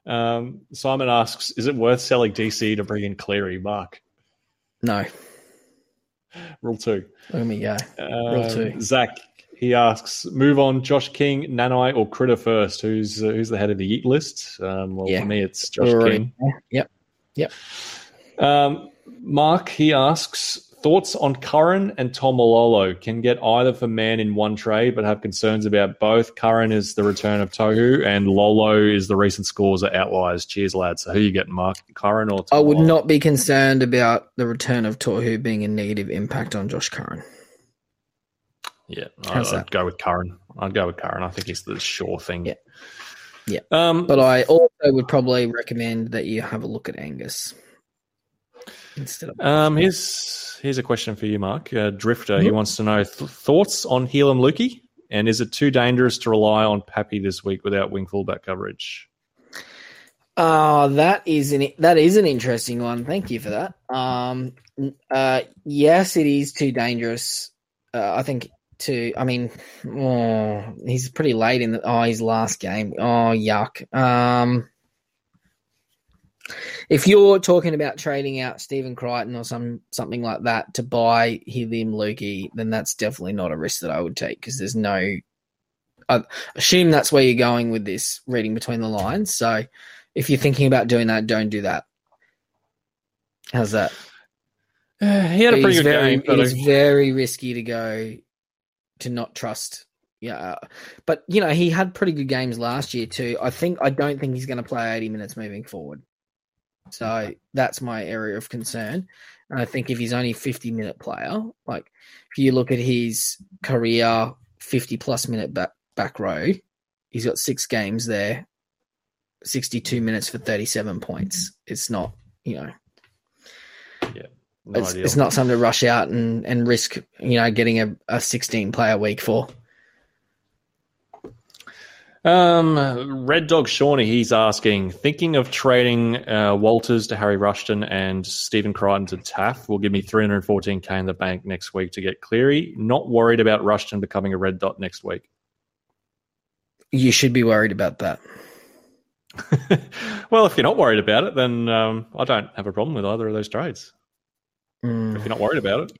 Um, Simon asks, is it worth selling DC to bring in Cleary? Mark, No, rule two. me go. Um, two. Zach, he asks, move on Josh King, Nanai, or Critter first? Who's uh, who's the head of the Yeet list? Um, well, Yeah. for me, it's Josh King. Yep. Um, Mark, he asks thoughts on Curran and Taumalolo. Can get either for man in one trade, but have concerns about both. Curran is the return of Tohu, and Lolo is the recent scores are outliers. Cheers, lads. So who you getting, Mark? Curran or Tom I would not be concerned about the return of Tohu being a negative impact on Josh Curran. Yeah, I- How's I'd go with Curran. I'd go with Curran. I think he's the sure thing. Yeah. Yeah. Um, But I also would probably recommend that you have a look at Angus instead of. Um, here's here's a question for you, Mark. Uh, Drifter, he Mhm. wants to know th- thoughts on Heilum Luki, and is it too dangerous to rely on Pappy this week without wing fullback coverage? Oh, that is an that is an interesting one. Thank you for that. Um, uh, yes, it is too dangerous. Uh, I think to. I mean, oh, he's pretty late in the. Oh, his last game. Oh, yuck. Um, if you're talking about trading out Stephen Crichton or some something like that to buy Heilum Luki, then that's definitely not a risk that I would take because there's no. I assume that's where you're going with this reading between the lines. So if you're thinking about doing that, don't do that. How's that? Uh, he had a pretty good very, game. but It is I- very risky to go to not trust. Yeah, but you know he had pretty good games last year too. I think I don't think he's going to play 80 minutes moving forward. So that's my area of concern. And I think if he's only 50 minute player, like if you look at his career 50 plus minute back back row, he's got six games there, 62 minutes for 37 points. It's not, you know, no it's, it's not something to rush out and, and risk, you know, getting a, a 16 player week for. Um, Red Dog Shawnee, he's asking, thinking of trading uh, Walters to Harry Rushton and Stephen Crichton to Taaffe will give me 314k in the bank next week to get Cleary. Not worried about Rushton becoming a red dot next week. You should be worried about that. well, if you're not worried about it, then um, I don't have a problem with either of those trades. Mm. If you're not worried about it.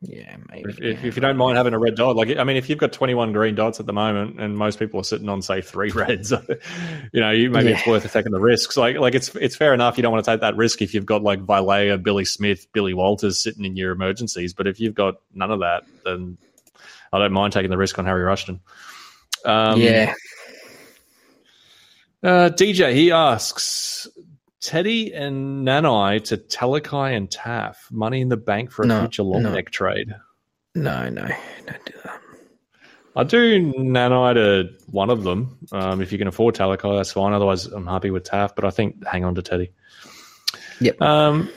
Yeah, maybe. If, if, if, you don't mind having a red dot, like I mean, if you've got 21 green dots at the moment, and most people are sitting on say three reds, you know, you maybe yeah. it's worth taking the risks. Like, like it's it's fair enough. You don't want to take that risk if you've got like Vilea, Billy Smith, Billy Walters sitting in your emergencies. But if you've got none of that, then I don't mind taking the risk on Harry Rushton. Um, yeah. Uh, DJ, he asks, Teddy and Nanai to Talakai and Taaffe. Money in the bank for a no, future long no. neck trade. No, no, don't do that. I do Nanai to one of them. Um, if you can afford Talakai, that's fine. Otherwise, I'm happy with Taaffe. But I think hang on to Teddy. Yep. Um,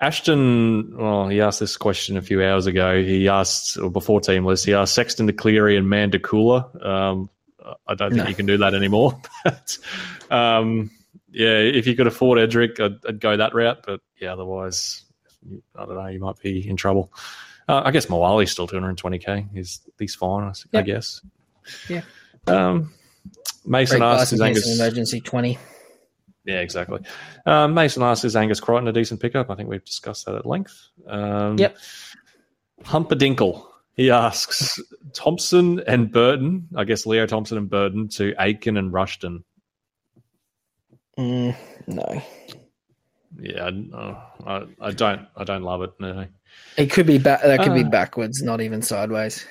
Ashton, well, he asked this question a few hours ago. He asked, or before team list, he asked Sexton to Cleary and Man to Cooler. Um, I don't think no. you can do that anymore. but um, yeah, if you could afford Edrick, I'd, I'd, go that route. But yeah, otherwise, I don't know, you might be in trouble. Uh, I guess Moale's still 220k. He's he's fine, I, yep. I guess. Yeah. Um, Mason asks, "Is Angus emergency 20?" Yeah, exactly. Um, Mason asks, "Is Angus Crichton a decent pickup?" I think we've discussed that at length. Um, yep. Humpadinkle. He asks Thompson and Burton, I guess Leo Thompson and Burton to Aiken and Rushton. Mm, no. Yeah, uh, I, I don't. I don't love it. No. It could be back. That could uh, be backwards, not even sideways.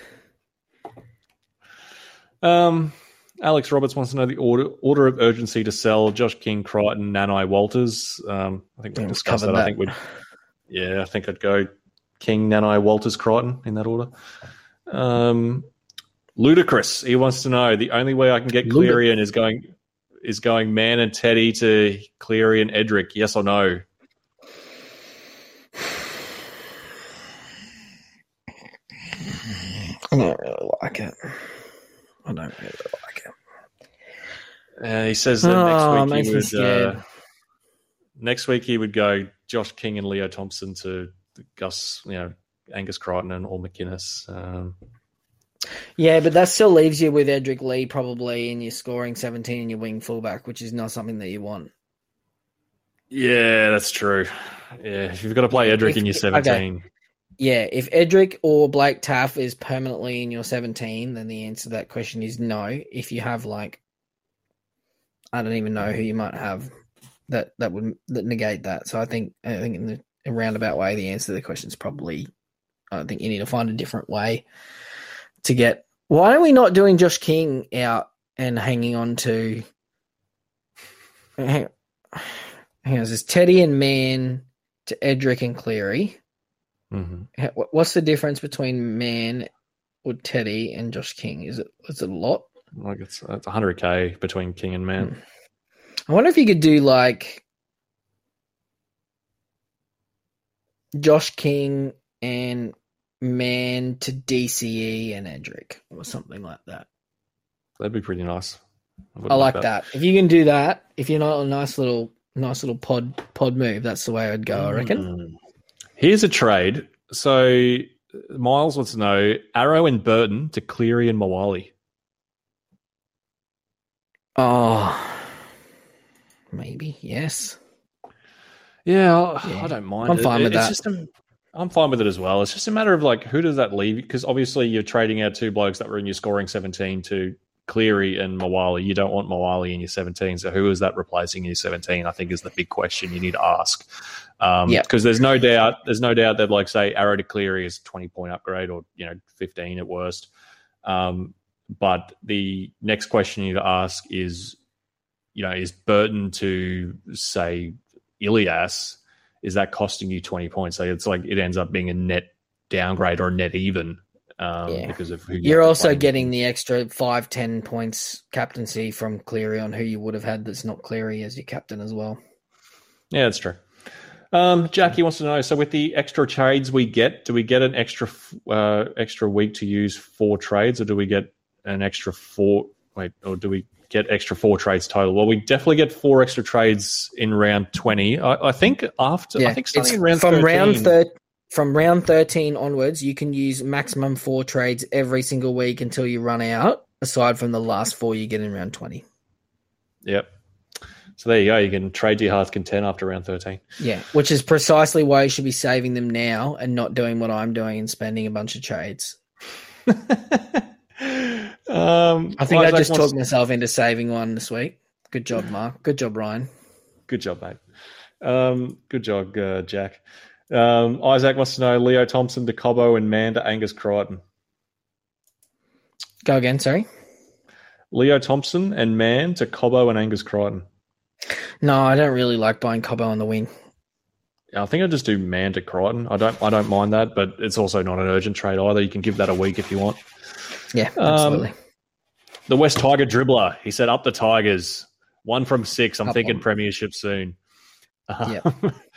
Um, Alex Roberts wants to know the order order of urgency to sell Josh King, Crichton, Nanai, Walters. Um, I think we discussed that. that. I think we'd. Yeah, I think I'd go King, Nanai, Walters, Crichton in that order. Um, ludicrous. He wants to know the only way I can get Cleary in is going is going Mann and Teddy to Cleary and Edrick? Yes or no? I don't really like it. I don't really like it. Uh, he says that oh, next week he would. Uh, next week he would go Josh King and Leo Thompson to Gus, you know, Angus Crichton and All McInnes. Um, yeah, but that still leaves you with Edrick Lee probably in your scoring 17 and your wing fullback, which is not something that you want. Yeah, that's true. Yeah, if you've got to play Edrick if, in your 17. Okay. Yeah, if Edrick or Blake Taaffe is permanently in your 17, then the answer to that question is no. If you have like, I don't even know who you might have that that would that negate that. So I think I think in the a roundabout way, the answer to the question is probably I think you need to find a different way to get. Why are we not doing Josh King out and hanging on to? Hang, hang on, this Teddy and Mann to Edrick and Cleary. Mm-hmm. What's the difference between Mann or Teddy and Josh King? Is it is it a lot? Like it's it's 100k between King and Mann. Hmm. I wonder if you could do like Josh King and Mann to DCE and Edrick or something like that. That'd be pretty nice. I, I like that. that. If you can do that, if you're not a nice little nice little pod pod move, that's the way I'd go, I reckon. Mm. Here's a trade. So Miles wants to know Arrow and Burton to Cleary and Moale. Oh, maybe yes. Yeah, yeah. I don't mind. I'm fine it. with it's that. Just I'm fine with it as well. It's just a matter of like who does that leave? Because obviously you're trading out two blokes that were in your scoring 17 to Cleary and Moale. You don't want Moale in your 17. So who is that replacing in your 17? I think is the big question you need to ask. Um, yeah. Because there's no doubt, there's no doubt that like say Arrow to Cleary is 20 point upgrade or you know 15 at worst. Um, but the next question you need to ask is, you know, is Burton to say Ilias, is that costing you 20 points? So it's like it ends up being a net downgrade or a net even um, yeah. because of who you are also getting the extra five, 10 points captaincy from Cleary on who you would have had that's not Cleary as your captain as well. Yeah, that's true. Um, Jackie wants to know. So, with the extra trades we get, do we get an extra uh, extra week to use four trades, or do we get an extra four wait, or do we get extra four trades total? Well, we definitely get four extra trades in round twenty. I, I think after Yeah, I think it's starting in round from 13, round thir- from round thirteen onwards, you can use maximum four trades every single week until you run out. Aside from the last four you get in round twenty. Yep. So there you go. You can trade to your heart's content after round thirteen. Yeah, which is precisely why you should be saving them now and not doing what I'm doing and spending a bunch of trades. um, I think I just talked myself into saving one this week. Good job, Mark. Good job, Ryan. Good job, mate. Um, good job, uh, Jack. Um, Isaac wants to know Leo Thompson to Cobbo and Mann to Angus Crichton. Go again, sorry. Leo Thompson and Mann to Cobbo and Angus Crichton. No, I don't really like buying Cobbo on the wing. I think I just do Mann to Crichton. I don't. I don't mind that, but it's also not an urgent trade either. You can give that a week if you want. Yeah, Um, absolutely. The West Tiger dribbler. He said, "Up the Tigers. One from six. I'm Up thinking one. Premiership soon." Yep.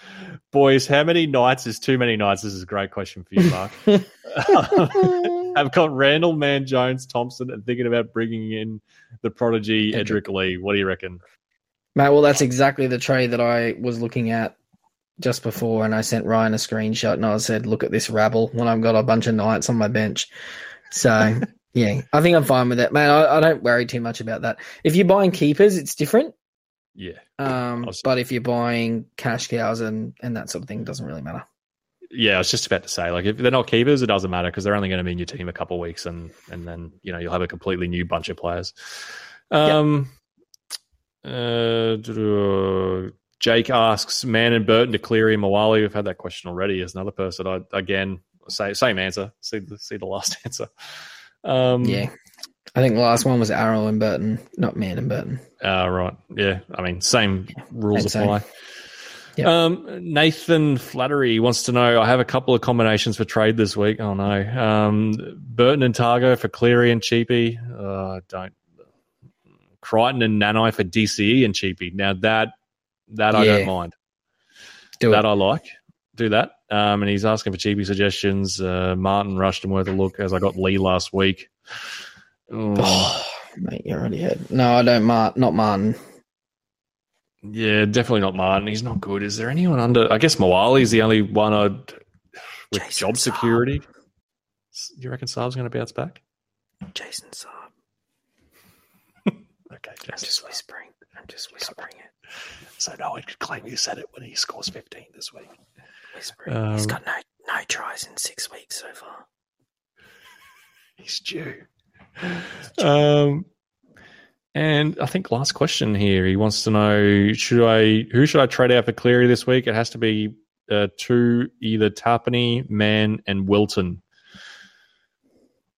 Boys, how many nights is too many nights? This is a great question for you, Mark. I've got Randall, Mann, Jones, Thompson, and thinking about bringing in the prodigy Edrick. Lee. What do you reckon? Mate, well, that's exactly the trade that I was looking at just before, and I sent Ryan a screenshot, and I said, "Look at this rabble." When I've got a bunch of knights on my bench, so yeah, I think I'm fine with it, man. I, I don't worry too much about that. If you're buying keepers, it's different. Yeah, Um, but if you're buying cash cows and and that sort of thing, it doesn't really matter. yeah. I was just about to say, like, if they're not keepers, it doesn't matter because they're only going to be in your team a couple of weeks, and and then you know you'll have a completely new bunch of players. Um, uh, Jake asks, Mann and Burton to Cleary and Moale. We've had that question already. As another person, I again say same answer. See the see the last answer. Um, Yeah, I think the last one was Arrow and Burton, not Mann and Burton. Uh, right. Yeah. I mean, same rules same. apply. Yep. Um, Nathan Flattery wants to know I have a couple of combinations for trade this week. Oh, no. Um, Burton and Tago for Cleary and Cheapy. Uh, don't. Crichton and Nanai for DCE and Cheapy. Now, that that I don't mind. Do that it. I like. Do that. Um, and he's asking for cheapy suggestions. Uh, Martin Rushton worth a look as I got Lee last week. Oh, Oh, mate, you're already head. No, I don't. Mar- not Martin. Yeah, definitely not Martin. He's not good. Is there anyone under? I guess Moale's the only one I'd with Jason job Saab. security. You reckon Saab's going to bounce back? Jason Saab. Okay, I'm just Saab. whispering. I'm just whispering it. So no one could claim you said it when he scores fifteen this week. Whispering. Um, He's got no no tries in six weeks so far. He's due. Um, and I think last question here. He wants to know: Should I? Who should I trade out for Cleary this week? It has to be uh, two, either Tapine, Mann, and Wilton.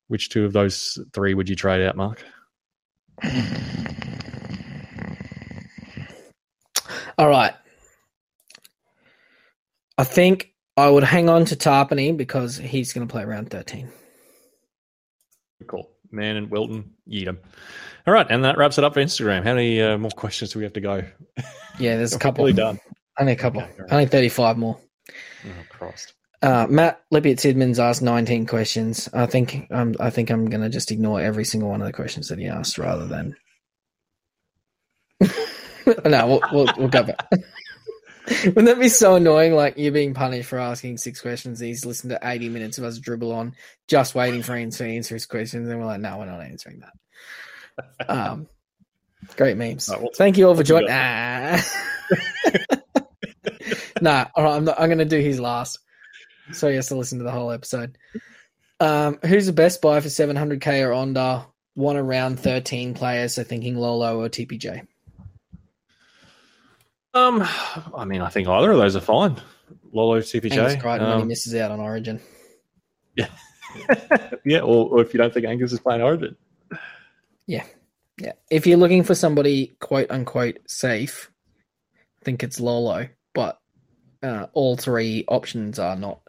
Which two of those three would you trade out, Mark? All right. I think I would hang on to Tapine because he's going to play around 13. Cool. Mann and Wilton, yeet 'em. All right, and that wraps it up for Instagram. How many uh, more questions do we have to go? Yeah, there's a couple. Done. Only a couple. Okay. Only 35 more. Oh, Christ. Uh, Matt Lippitt Sidmans asked 19 questions. I think um, I think I'm going to just ignore every single one of the questions that he asked rather than. no, we'll, we'll, we'll go back. Wouldn't that be so annoying? Like you're being punished for asking six questions. He's listened to 80 minutes of us dribble on, just waiting for him to answer his questions. And we're like, no, we're not answering that. Um, great memes. Right, Thank you all for joining. Ah. nah, all right, I'm, not, I'm going to do his last. So he has to listen to the whole episode. Um, who's the best buy for 700k or under? One around 13 players, so thinking Lolo or TPJ. Um, I mean, I think either of those are fine. Lolo, Angus CPJ. Crichton when he Um, misses out on Origin. yeah, or, or if you don't think Angus is playing Origin. Yeah. Yeah. If you're looking for somebody quote unquote safe, I think it's Lolo, but uh, all three options are not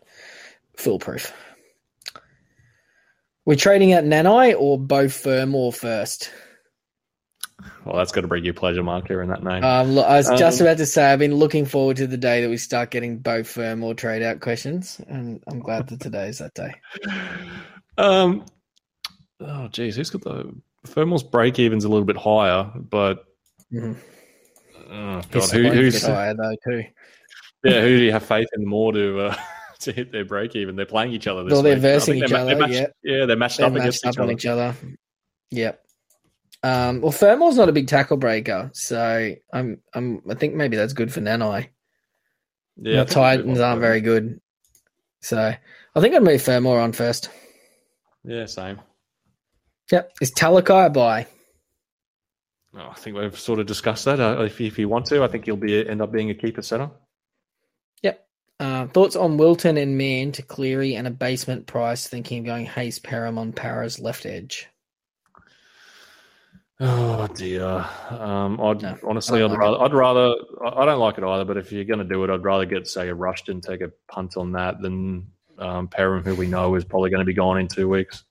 foolproof. We're trading out Nanai or Beau Fermor first. Well, that's got to bring you pleasure, Mark, hearing that name. Um, look, I was just Um, about to say I've been looking forward to the day that we start getting Beau Fermor trade out questions, and I'm glad that today is that day. um, oh, geez, who's got the Fermor's break even's a little bit higher, but Mhm. oh, God, who, who's higher though too. yeah, who do you have faith in more to uh, to hit their break even? They're playing each other this Well, they're week. Versing each they're other, they're matched- yeah, they're matched They're up matched against up each other. each other. Yep. Um, well, Fermor's not a big tackle breaker, so I'm, I'm, I think maybe that's good for Nanai. Yeah, the Titans aren't very good, so I think I'd move Fermor on first. Yeah, same. Yep. Is Talakai a buy? Oh, I think we've sort of discussed that. Uh, if, if you want to, I think he'll be end up being a keeper center. Uh, thoughts on Wilton and Mann to Cleary and a basement price, thinking of going Hayze Perham on Parra's left edge. Oh dear. Um, I'd No, honestly, I'd like rather, I'd rather, I don't like it either. But if you're going to do it, I'd rather get say a Rushton take a punt on that than um, Perham, who we know is probably going to be gone in two weeks.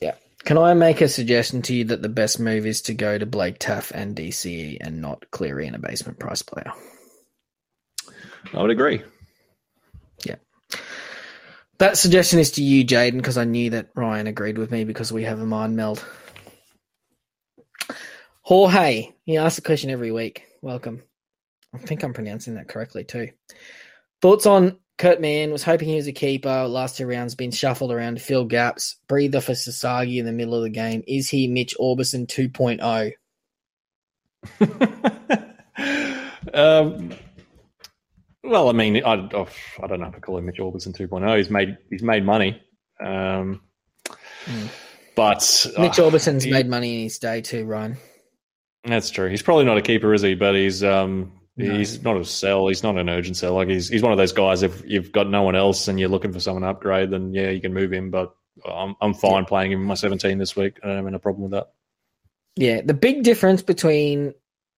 Yeah. Can I make a suggestion to you that the best move is to go to Blake Taaffe and DCE and not Cleary and a basement price player? I would agree. Yeah. That suggestion is to you, Jaden, because I knew that Ryan agreed with me because we have a mind meld. Jorge, he asks a question every week. Welcome. I think I'm pronouncing that correctly too. Thoughts on Kurt Mann? Was hoping he was a keeper. Last two rounds been shuffled around to fill gaps. Breather for Sasagi in the middle of the game. Is he Mitch Aubusson oh? 2.0? um, well, I mean, I, oh, I don't know if I call him Mitch Aubusson 2.0. He's made he's made money, um, Hmm. but Mitch uh, Aubusson's he- made money in his day too, Ryan. That's true. He's probably not a keeper, is he? But he's um No. he's not a sell. He's not an urgent sell. Like he's he's one of those guys. If you've got no one else and you're looking for someone to upgrade, then yeah, you can move him. But I'm I'm fine playing him in my 17 this week. I don't have any problem with that. Yeah, the big difference between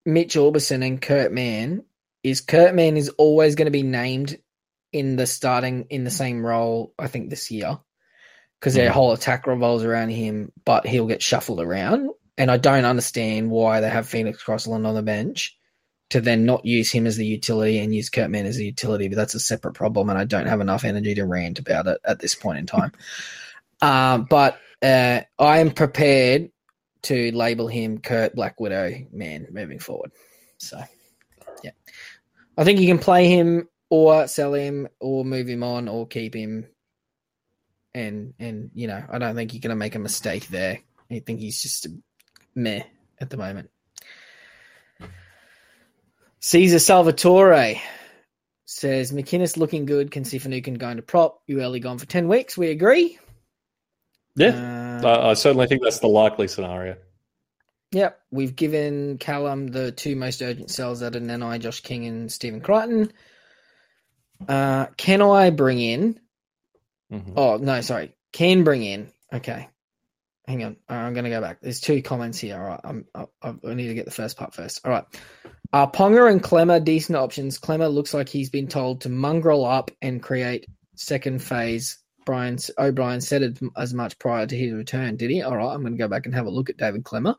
Mitch Aubusson and Kurt Mann is Kurt Mann is always going to be named in the starting in the same role. I think this year because their Mhm. whole attack revolves around him, but he'll get shuffled around. And I don't understand why they have Phoenix Crossland on the bench to then not use him as the utility and use Kurt Mann as the utility. But that's a separate problem, and I don't have enough energy to rant about it at this point in time. um, but uh, I am prepared to label him Kurt Black Widow man moving forward. So, yeah, I think you can play him or sell him or move him on or keep him. And and you know, I don't think you're going to make a mistake there. I think he's just a meh at the moment. Caesar Salvatore says McInnes looking good. Can see Finucane going to prop. Ueli gone for ten weeks. We agree. Yeah, Uh, I, I certainly think that's the likely scenario. Yep, we've given Callum the two most urgent sells that are Nanai, Josh King, and Stephen Crichton. Uh, can I bring in? Mhm. Oh no, sorry, can bring in. Okay, hang on. Right, I'm going to go back. There's two comments here. All right, I'm, I, I need to get the first part first. All right, uh, Ponga and Klemmer decent options. Klemmer looks like he's been told to mongrel up and create second phase. Brian O'Brien said it as much prior to his return, did he? All right, I'm going to go back and have a look at David Klemmer.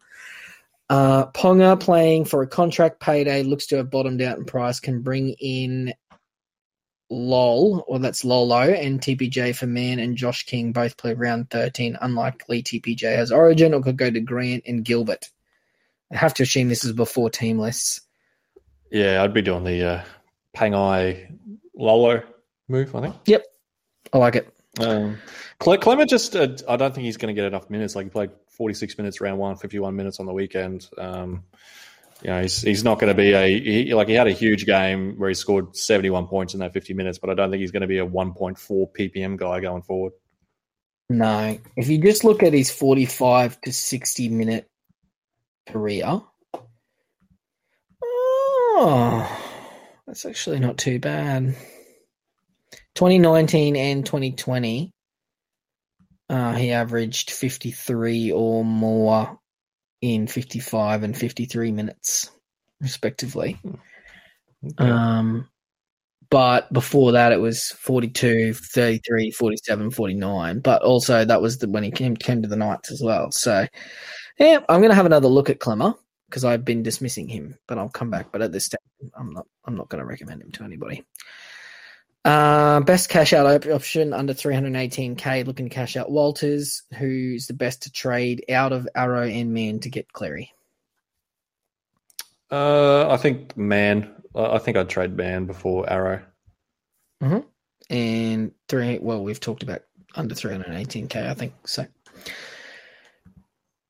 Uh, Ponga playing for a contract payday looks to have bottomed out in price. Can bring in LOL, or that's Lolo, and TPJ for Man and Josh King both play round 13. Unlikely TPJ has Origin or could go to Grant and Gilbert. I have to assume this is before team lists. Yeah, I'd be doing the uh, Pangai Lolo move. I think. Yep. I like it. Um, just, uh, I don't think he's going to get enough minutes. Like he played 46 minutes round one, 51 minutes on the weekend. Um, you know, he's he's not going to be a he, like he had a huge game where he scored 71 points in that 50 minutes, but I don't think he's going to be a 1.4 ppm guy going forward. No, if you just look at his 45 to 60 minute career, oh, that's actually not too bad. 2019 and 2020, uh, he averaged 53 or more in 55 and 53 minutes, respectively. Um, but before that, it was 42, 33, 47, 49. But also, that was the, when he came, came to the Knights as well. So, yeah, I'm going to have another look at Klemmer because I've been dismissing him, but I'll come back. But at this stage, I'm not. I'm not going to recommend him to anybody. Uh, best cash out op- option under 318k. Looking to cash out Walters, who's the best to trade out of Arrow and Mann to get Cleary. Uh, I think man. I think I'd trade man before Arrow. And three. Well, we've talked about under 318k. I think so.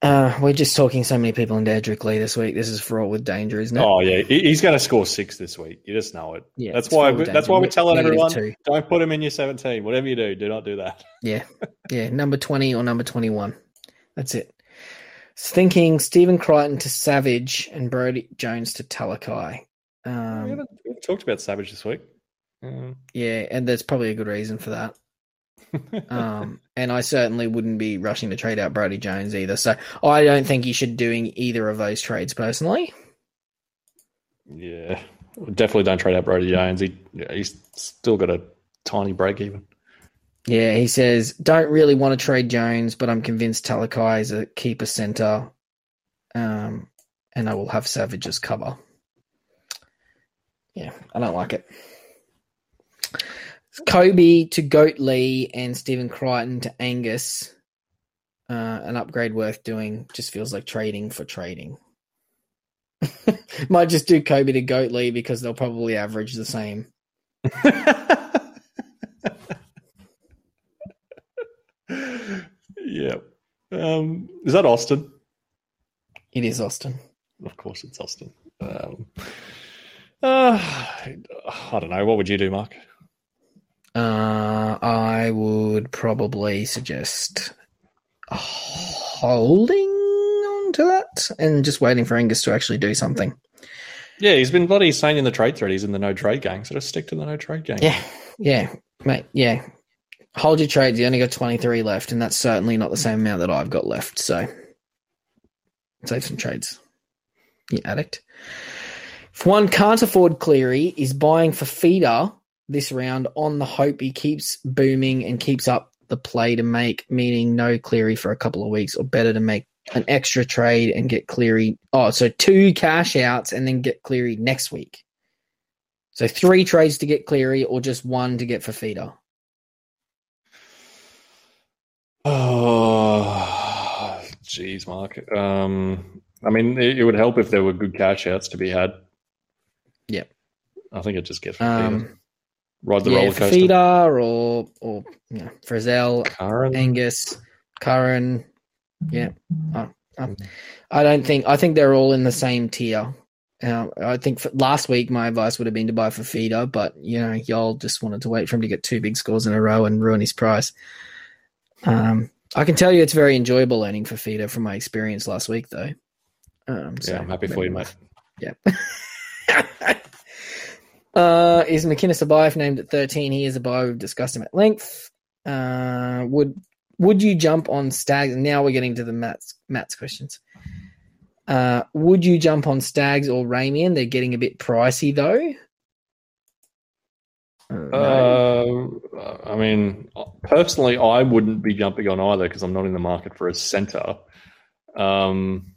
Uh, we're just talking so many people into Edrick Lee this week. This is fraught with danger, isn't it? Oh yeah, he- he's going to score six this week. You just know it. yeah, that's why. fraught That's why we're telling Negative everyone: two. don't put him in your seventeen. Whatever you do, do not do that. Yeah, yeah, number 20 or number 21. That's it. Thinking Stephen Crichton to Savage and Brody Jones to Talakai. we, Um, haven't, we haven't talked about Savage this week. Um, yeah, and there's probably a good reason for that. Um, and I certainly wouldn't be rushing to trade out Brody Jones either. So I don't think you should doing either of those trades personally. yeah, definitely don't trade out Brody Jones. He he's still got a tiny break even. Yeah, he says, don't really want to trade Jones, but I'm convinced Talakai is a keeper center. Um, and I will have Savage's cover. Yeah, I don't like it. Kobe to Goat Lee and Stephen Crichton to Angus. Uh, an upgrade worth doing. Just feels like trading for trading. Might just do Kobe to Goat Lee because they'll probably average the same. yeah. Um, is that Austin? It is Austin. Of course, it's Austin. Um, uh, I don't know. What would you do, Mark? Uh, I would probably suggest holding on to that and just waiting for Angus to actually do something. Yeah, he's been bloody saying in the trade thread he's in the no trade gang, so just stick to the no trade gang. Yeah, yeah, mate, yeah. Hold your trades. You only got 23 left, and that's certainly not the same amount that I've got left. So save some trades. You addict. If one can't afford Cleary, is buying Fifita this round on the hope he keeps booming and keeps up the play to make, meaning no Cleary for a couple of weeks, or better to make an extra trade and get Cleary. Oh, so two cash outs and then get Cleary next week. So three trades to get Cleary, or just one to get Fifita. Oh, jeez, Mark. Um, I mean, it, it would help if there were good cash outs to be had. Yep. I think it just gets Um, ride the yeah, roller coaster. feeder or or you know, Frizzell, Karen, Angus, Curran. Yeah, I, I, I don't think I think they're all in the same tier. Uh, I think for, last week my advice would have been to buy Fifita, but you know y'all just wanted to wait for him to get two big scores in a row and ruin his price. Um, I can tell you it's very enjoyable earning Fifita from my experience last week, though. Um, so yeah, I'm happy for you, mate. Yeah. uh, is McInnes a buy if named at 13? He is a buy. We've discussed him at length. Uh, would would you jump on Staggs? Now we're getting to the Matt's, Matt's questions. Uh, would you jump on Staggs or Ramien? They're getting a bit pricey though. Uh. I mean, personally, I wouldn't be jumping on either because I'm not in the market for a center. Um,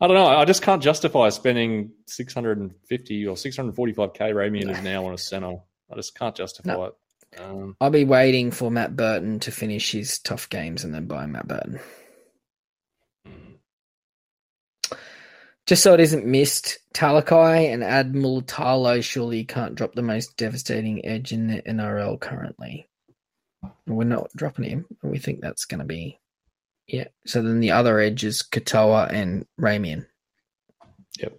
I don't know. I just can't justify spending 650 or 645k Ramien is now on a center. I just can't justify No. it. Um, I'll be waiting for Matt Burton to finish his tough games and then buy Matt Burton. Just so it isn't missed, Talakai and Admiral Talo surely can't drop the most devastating edge in the NRL currently. We're not dropping him. We think that's going to be. Yeah. So then the other edge is Katoa and Ramien. Yep.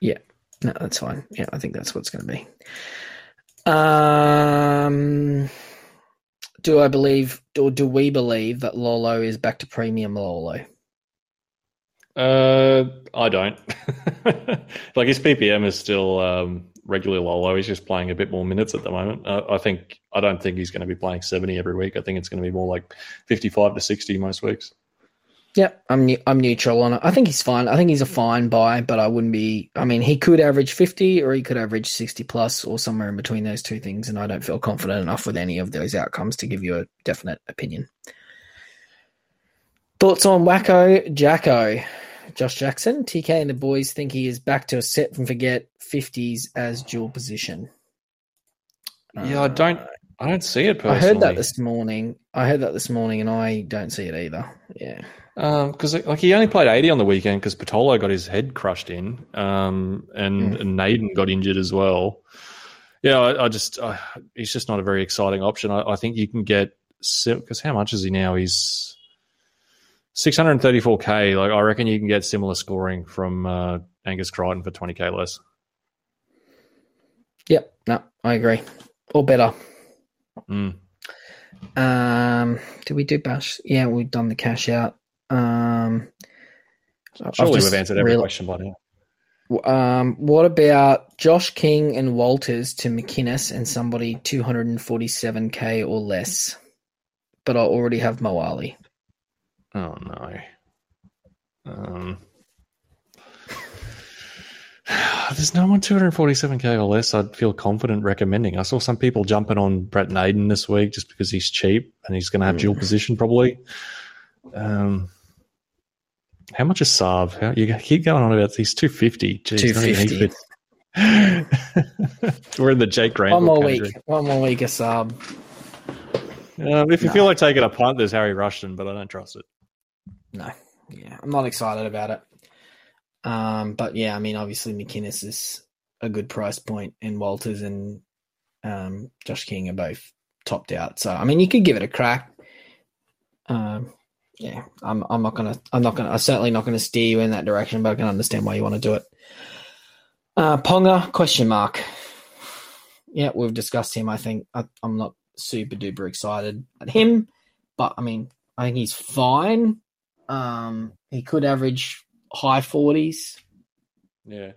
Yeah. No, that's fine. Yeah, I think that's what's going to be. Um, do I believe, or do we believe that Lolo is back to premium Lolo? Uh, I don't. like his PPM is still um, regularly Lolo. He's just playing a bit more minutes at the moment. Uh, I think I don't think he's going to be playing seventy every week. I think it's going to be more like fifty-five to sixty most weeks. Yep, I'm ne- I'm neutral on it. I think he's fine. I think he's a fine buy, but I wouldn't be. I mean, he could average 50 or he could average 60 plus or somewhere in between those two things, and I don't feel confident enough with any of those outcomes to give you a definite opinion. Thoughts on Wacko Jacko? Josh Jackson, TK and the boys think he is back to a set and forget 50s as dual position. Yeah, I don't. I don't see it personally. I heard that this morning. I heard that this morning, and I don't see it either. Yeah, because um, like he only played eighty on the weekend because Patolo got his head crushed in, um, and, mm. and Naden got injured as well. Yeah, I, I just uh, he's just not a very exciting option. I, I think you can get because how much is he now? He's 634k. Like I reckon you can get similar scoring from uh, Angus Crichton for 20k less. Yep, no, I agree. Or better. Mm. Um, did we do bash? Yeah, we've done the cash out. Um, Surely we've answered every question by now. Um, what about Josh King and Walters to McInnes and somebody 247k or less? But I already have Moale. Oh no. Um, there's no one 247k or less. I'd feel confident recommending. I saw some people jumping on Brent Naden this week just because he's cheap and he's going to have dual position probably. Um, how much is Saab? How, you keep going on about these 250. Jeez, 250. We're in the Jake Grant. One more week. One more week of Saab. Um, if you no. feel like taking a punt, there's Harry Rushton, but I don't trust it. No. Yeah, I'm not excited about it. Um, but yeah, I mean, obviously McInnes is a good price point, and Walters and um, Josh King are both topped out. So I mean, you could give it a crack. Um, yeah, I'm I'm not gonna I'm not gonna I'm certainly not gonna steer you in that direction, but I can understand why you want to do it. Uh, Ponga question mark. Yeah, we've discussed him. I think I, I'm not super duper excited at him, but I mean, I think he's fine. Um, he could average high forties. Yeah,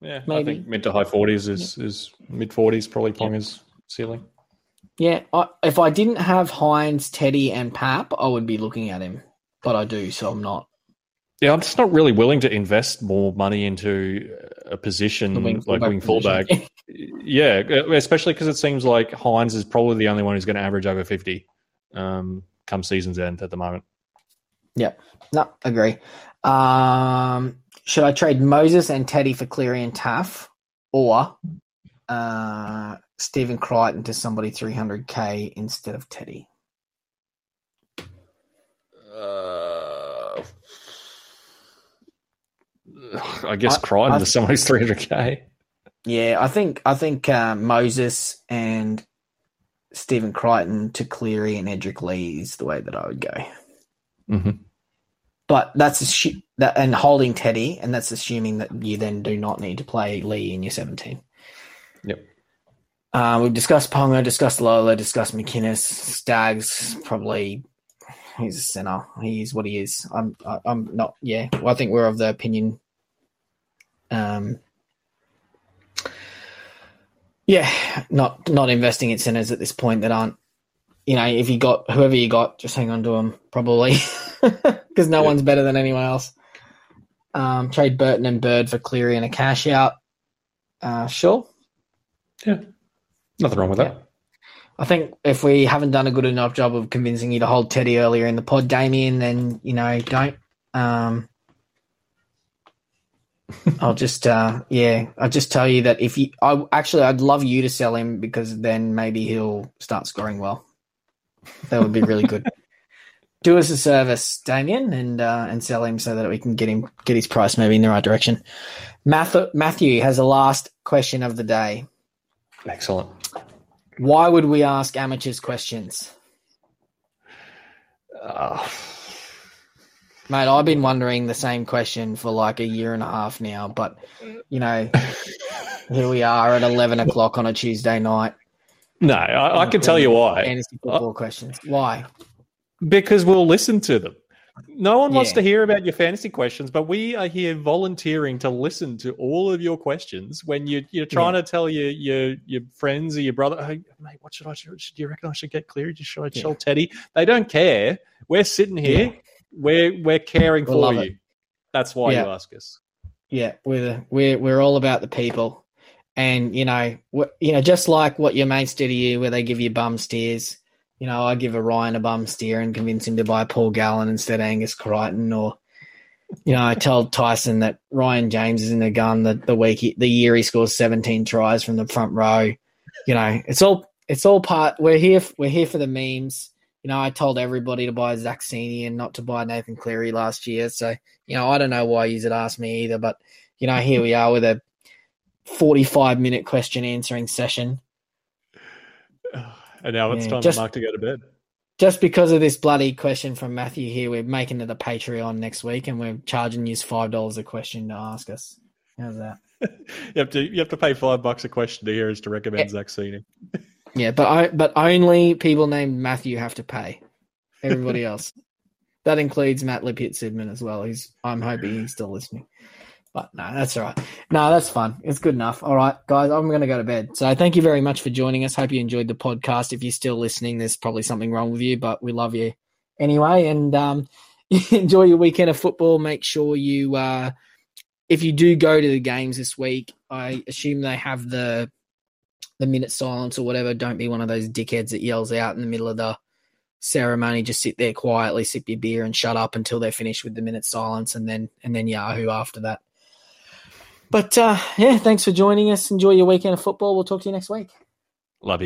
yeah. Maybe. I think mid to high forties is yeah. is mid forties probably Ponga's yeah. ceiling. Yeah, I, if I didn't have Hynes, Teddy, and Pap, I would be looking at him, but I do, so I'm not. Yeah, I'm just not really willing to invest more money into a position wing like wing fullback. yeah, especially because it seems like Hynes is probably the only one who's going to average over 50 um, come season's end at the moment. Yep. No, agree. Um, should I trade Moses and Teddy for Cleary and Taaffe, or uh, Stephen Crichton to somebody 300k instead of Teddy? Uh, I guess Crichton I, I, to somebody's 300k. Yeah, I think I think uh, Moses and Stephen Crichton to Cleary and Edrick Lee is the way that I would go. Mm-hmm. But that's assu- that and holding Teddy, and that's assuming that you then do not need to play Lee in your seventeen. Yep. Uh, we've discussed Ponga, discussed Lola, discussed McInnes, Staggs. Probably he's a center. He is what he is. I'm. I'm not. Yeah. Well, I think we're of the opinion. Um. Yeah, not not investing in centers at this point that aren't. You know, if you got whoever you got, just hang on to them. Probably. because no yeah. one's better than anyone else. Um, trade Burton and Bird for Cleary and a cash out. Uh, sure. Yeah. Nothing wrong with that. I think if we haven't done a good enough job of convincing you to hold Teddy earlier in the pod, Damien, then you know don't. Um, I'll just, uh, yeah, I'll just tell you that if you, I actually, I'd love you to sell him because then maybe he'll start scoring well. That would be really good. do us a service, Damien, and uh, and sell him so that we can get him get his price maybe in the right direction. Matthew, Matthew has a last question of the day. Excellent. Why would we ask amateurs questions? Uh, Mate, I've been wondering the same question for like a year and a half now, but you know, here we are at eleven o'clock on a Tuesday night. No, I, I can tell you why. Fantasy football questions. Why? Because we'll listen to them. No one yeah. wants to hear about your fantasy questions, but we are here volunteering to listen to all of your questions when you, you're trying yeah. to tell your, your your friends or your brother, hey, mate, what should I should, do? You reckon I should get clear? Should I yeah. Teddy? They don't care. We're sitting here. We're we're caring we'll for you. It. That's why you ask us. Yeah, we're we're we're all about the people, and you know, you know, just like what your mates do to you, where they give you bum steers you know, I give a Ryan a bum steer and convince him to buy Paul Gallen instead of Angus Crichton, or you know, I tell Tyson that Ryan James is in the gun the, the week he, the year he scores 17 tries from the front row. you know, it's all it's all part. We're here. We're here for the memes. You know, I told everybody to buy Zac Cini and not to buy Nathan Cleary last year. So, you know, I don't know why you had asked me either, but you know, here we are with a 45 minute question answering session. And now it's Yeah, time just- for Mark to go to bed. Just because of this bloody question from Matthew here, we're making it a Patreon next week and we're charging you $5 a question to ask us. How's that? You have to you have to pay five bucks a question to hear us to recommend Zac Cini. Yeah, but I, but only people named Matthew have to pay. Everybody else. That includes Matt Lippitt Sidman as well. He's I'm hoping he's still listening. But no, that's all right. No, that's fun. It's good enough. All right, guys, I'm going to go to bed. So thank you very much for joining us. Hope you enjoyed the podcast. If you're still listening, there's probably something wrong with you, but we love you anyway. And um, enjoy your weekend of football. Make sure you, uh, if you do go to the games this week, I assume they have the the minute silence or whatever. Don't be one of those dickheads that yells out in the middle of the ceremony. Just sit there quietly, sip your beer, and shut up until they're finished with the minute silence, and then and then Yahoo after that. But uh, yeah, thanks for joining us. Enjoy your weekend of football. We'll talk to you next week. Love you.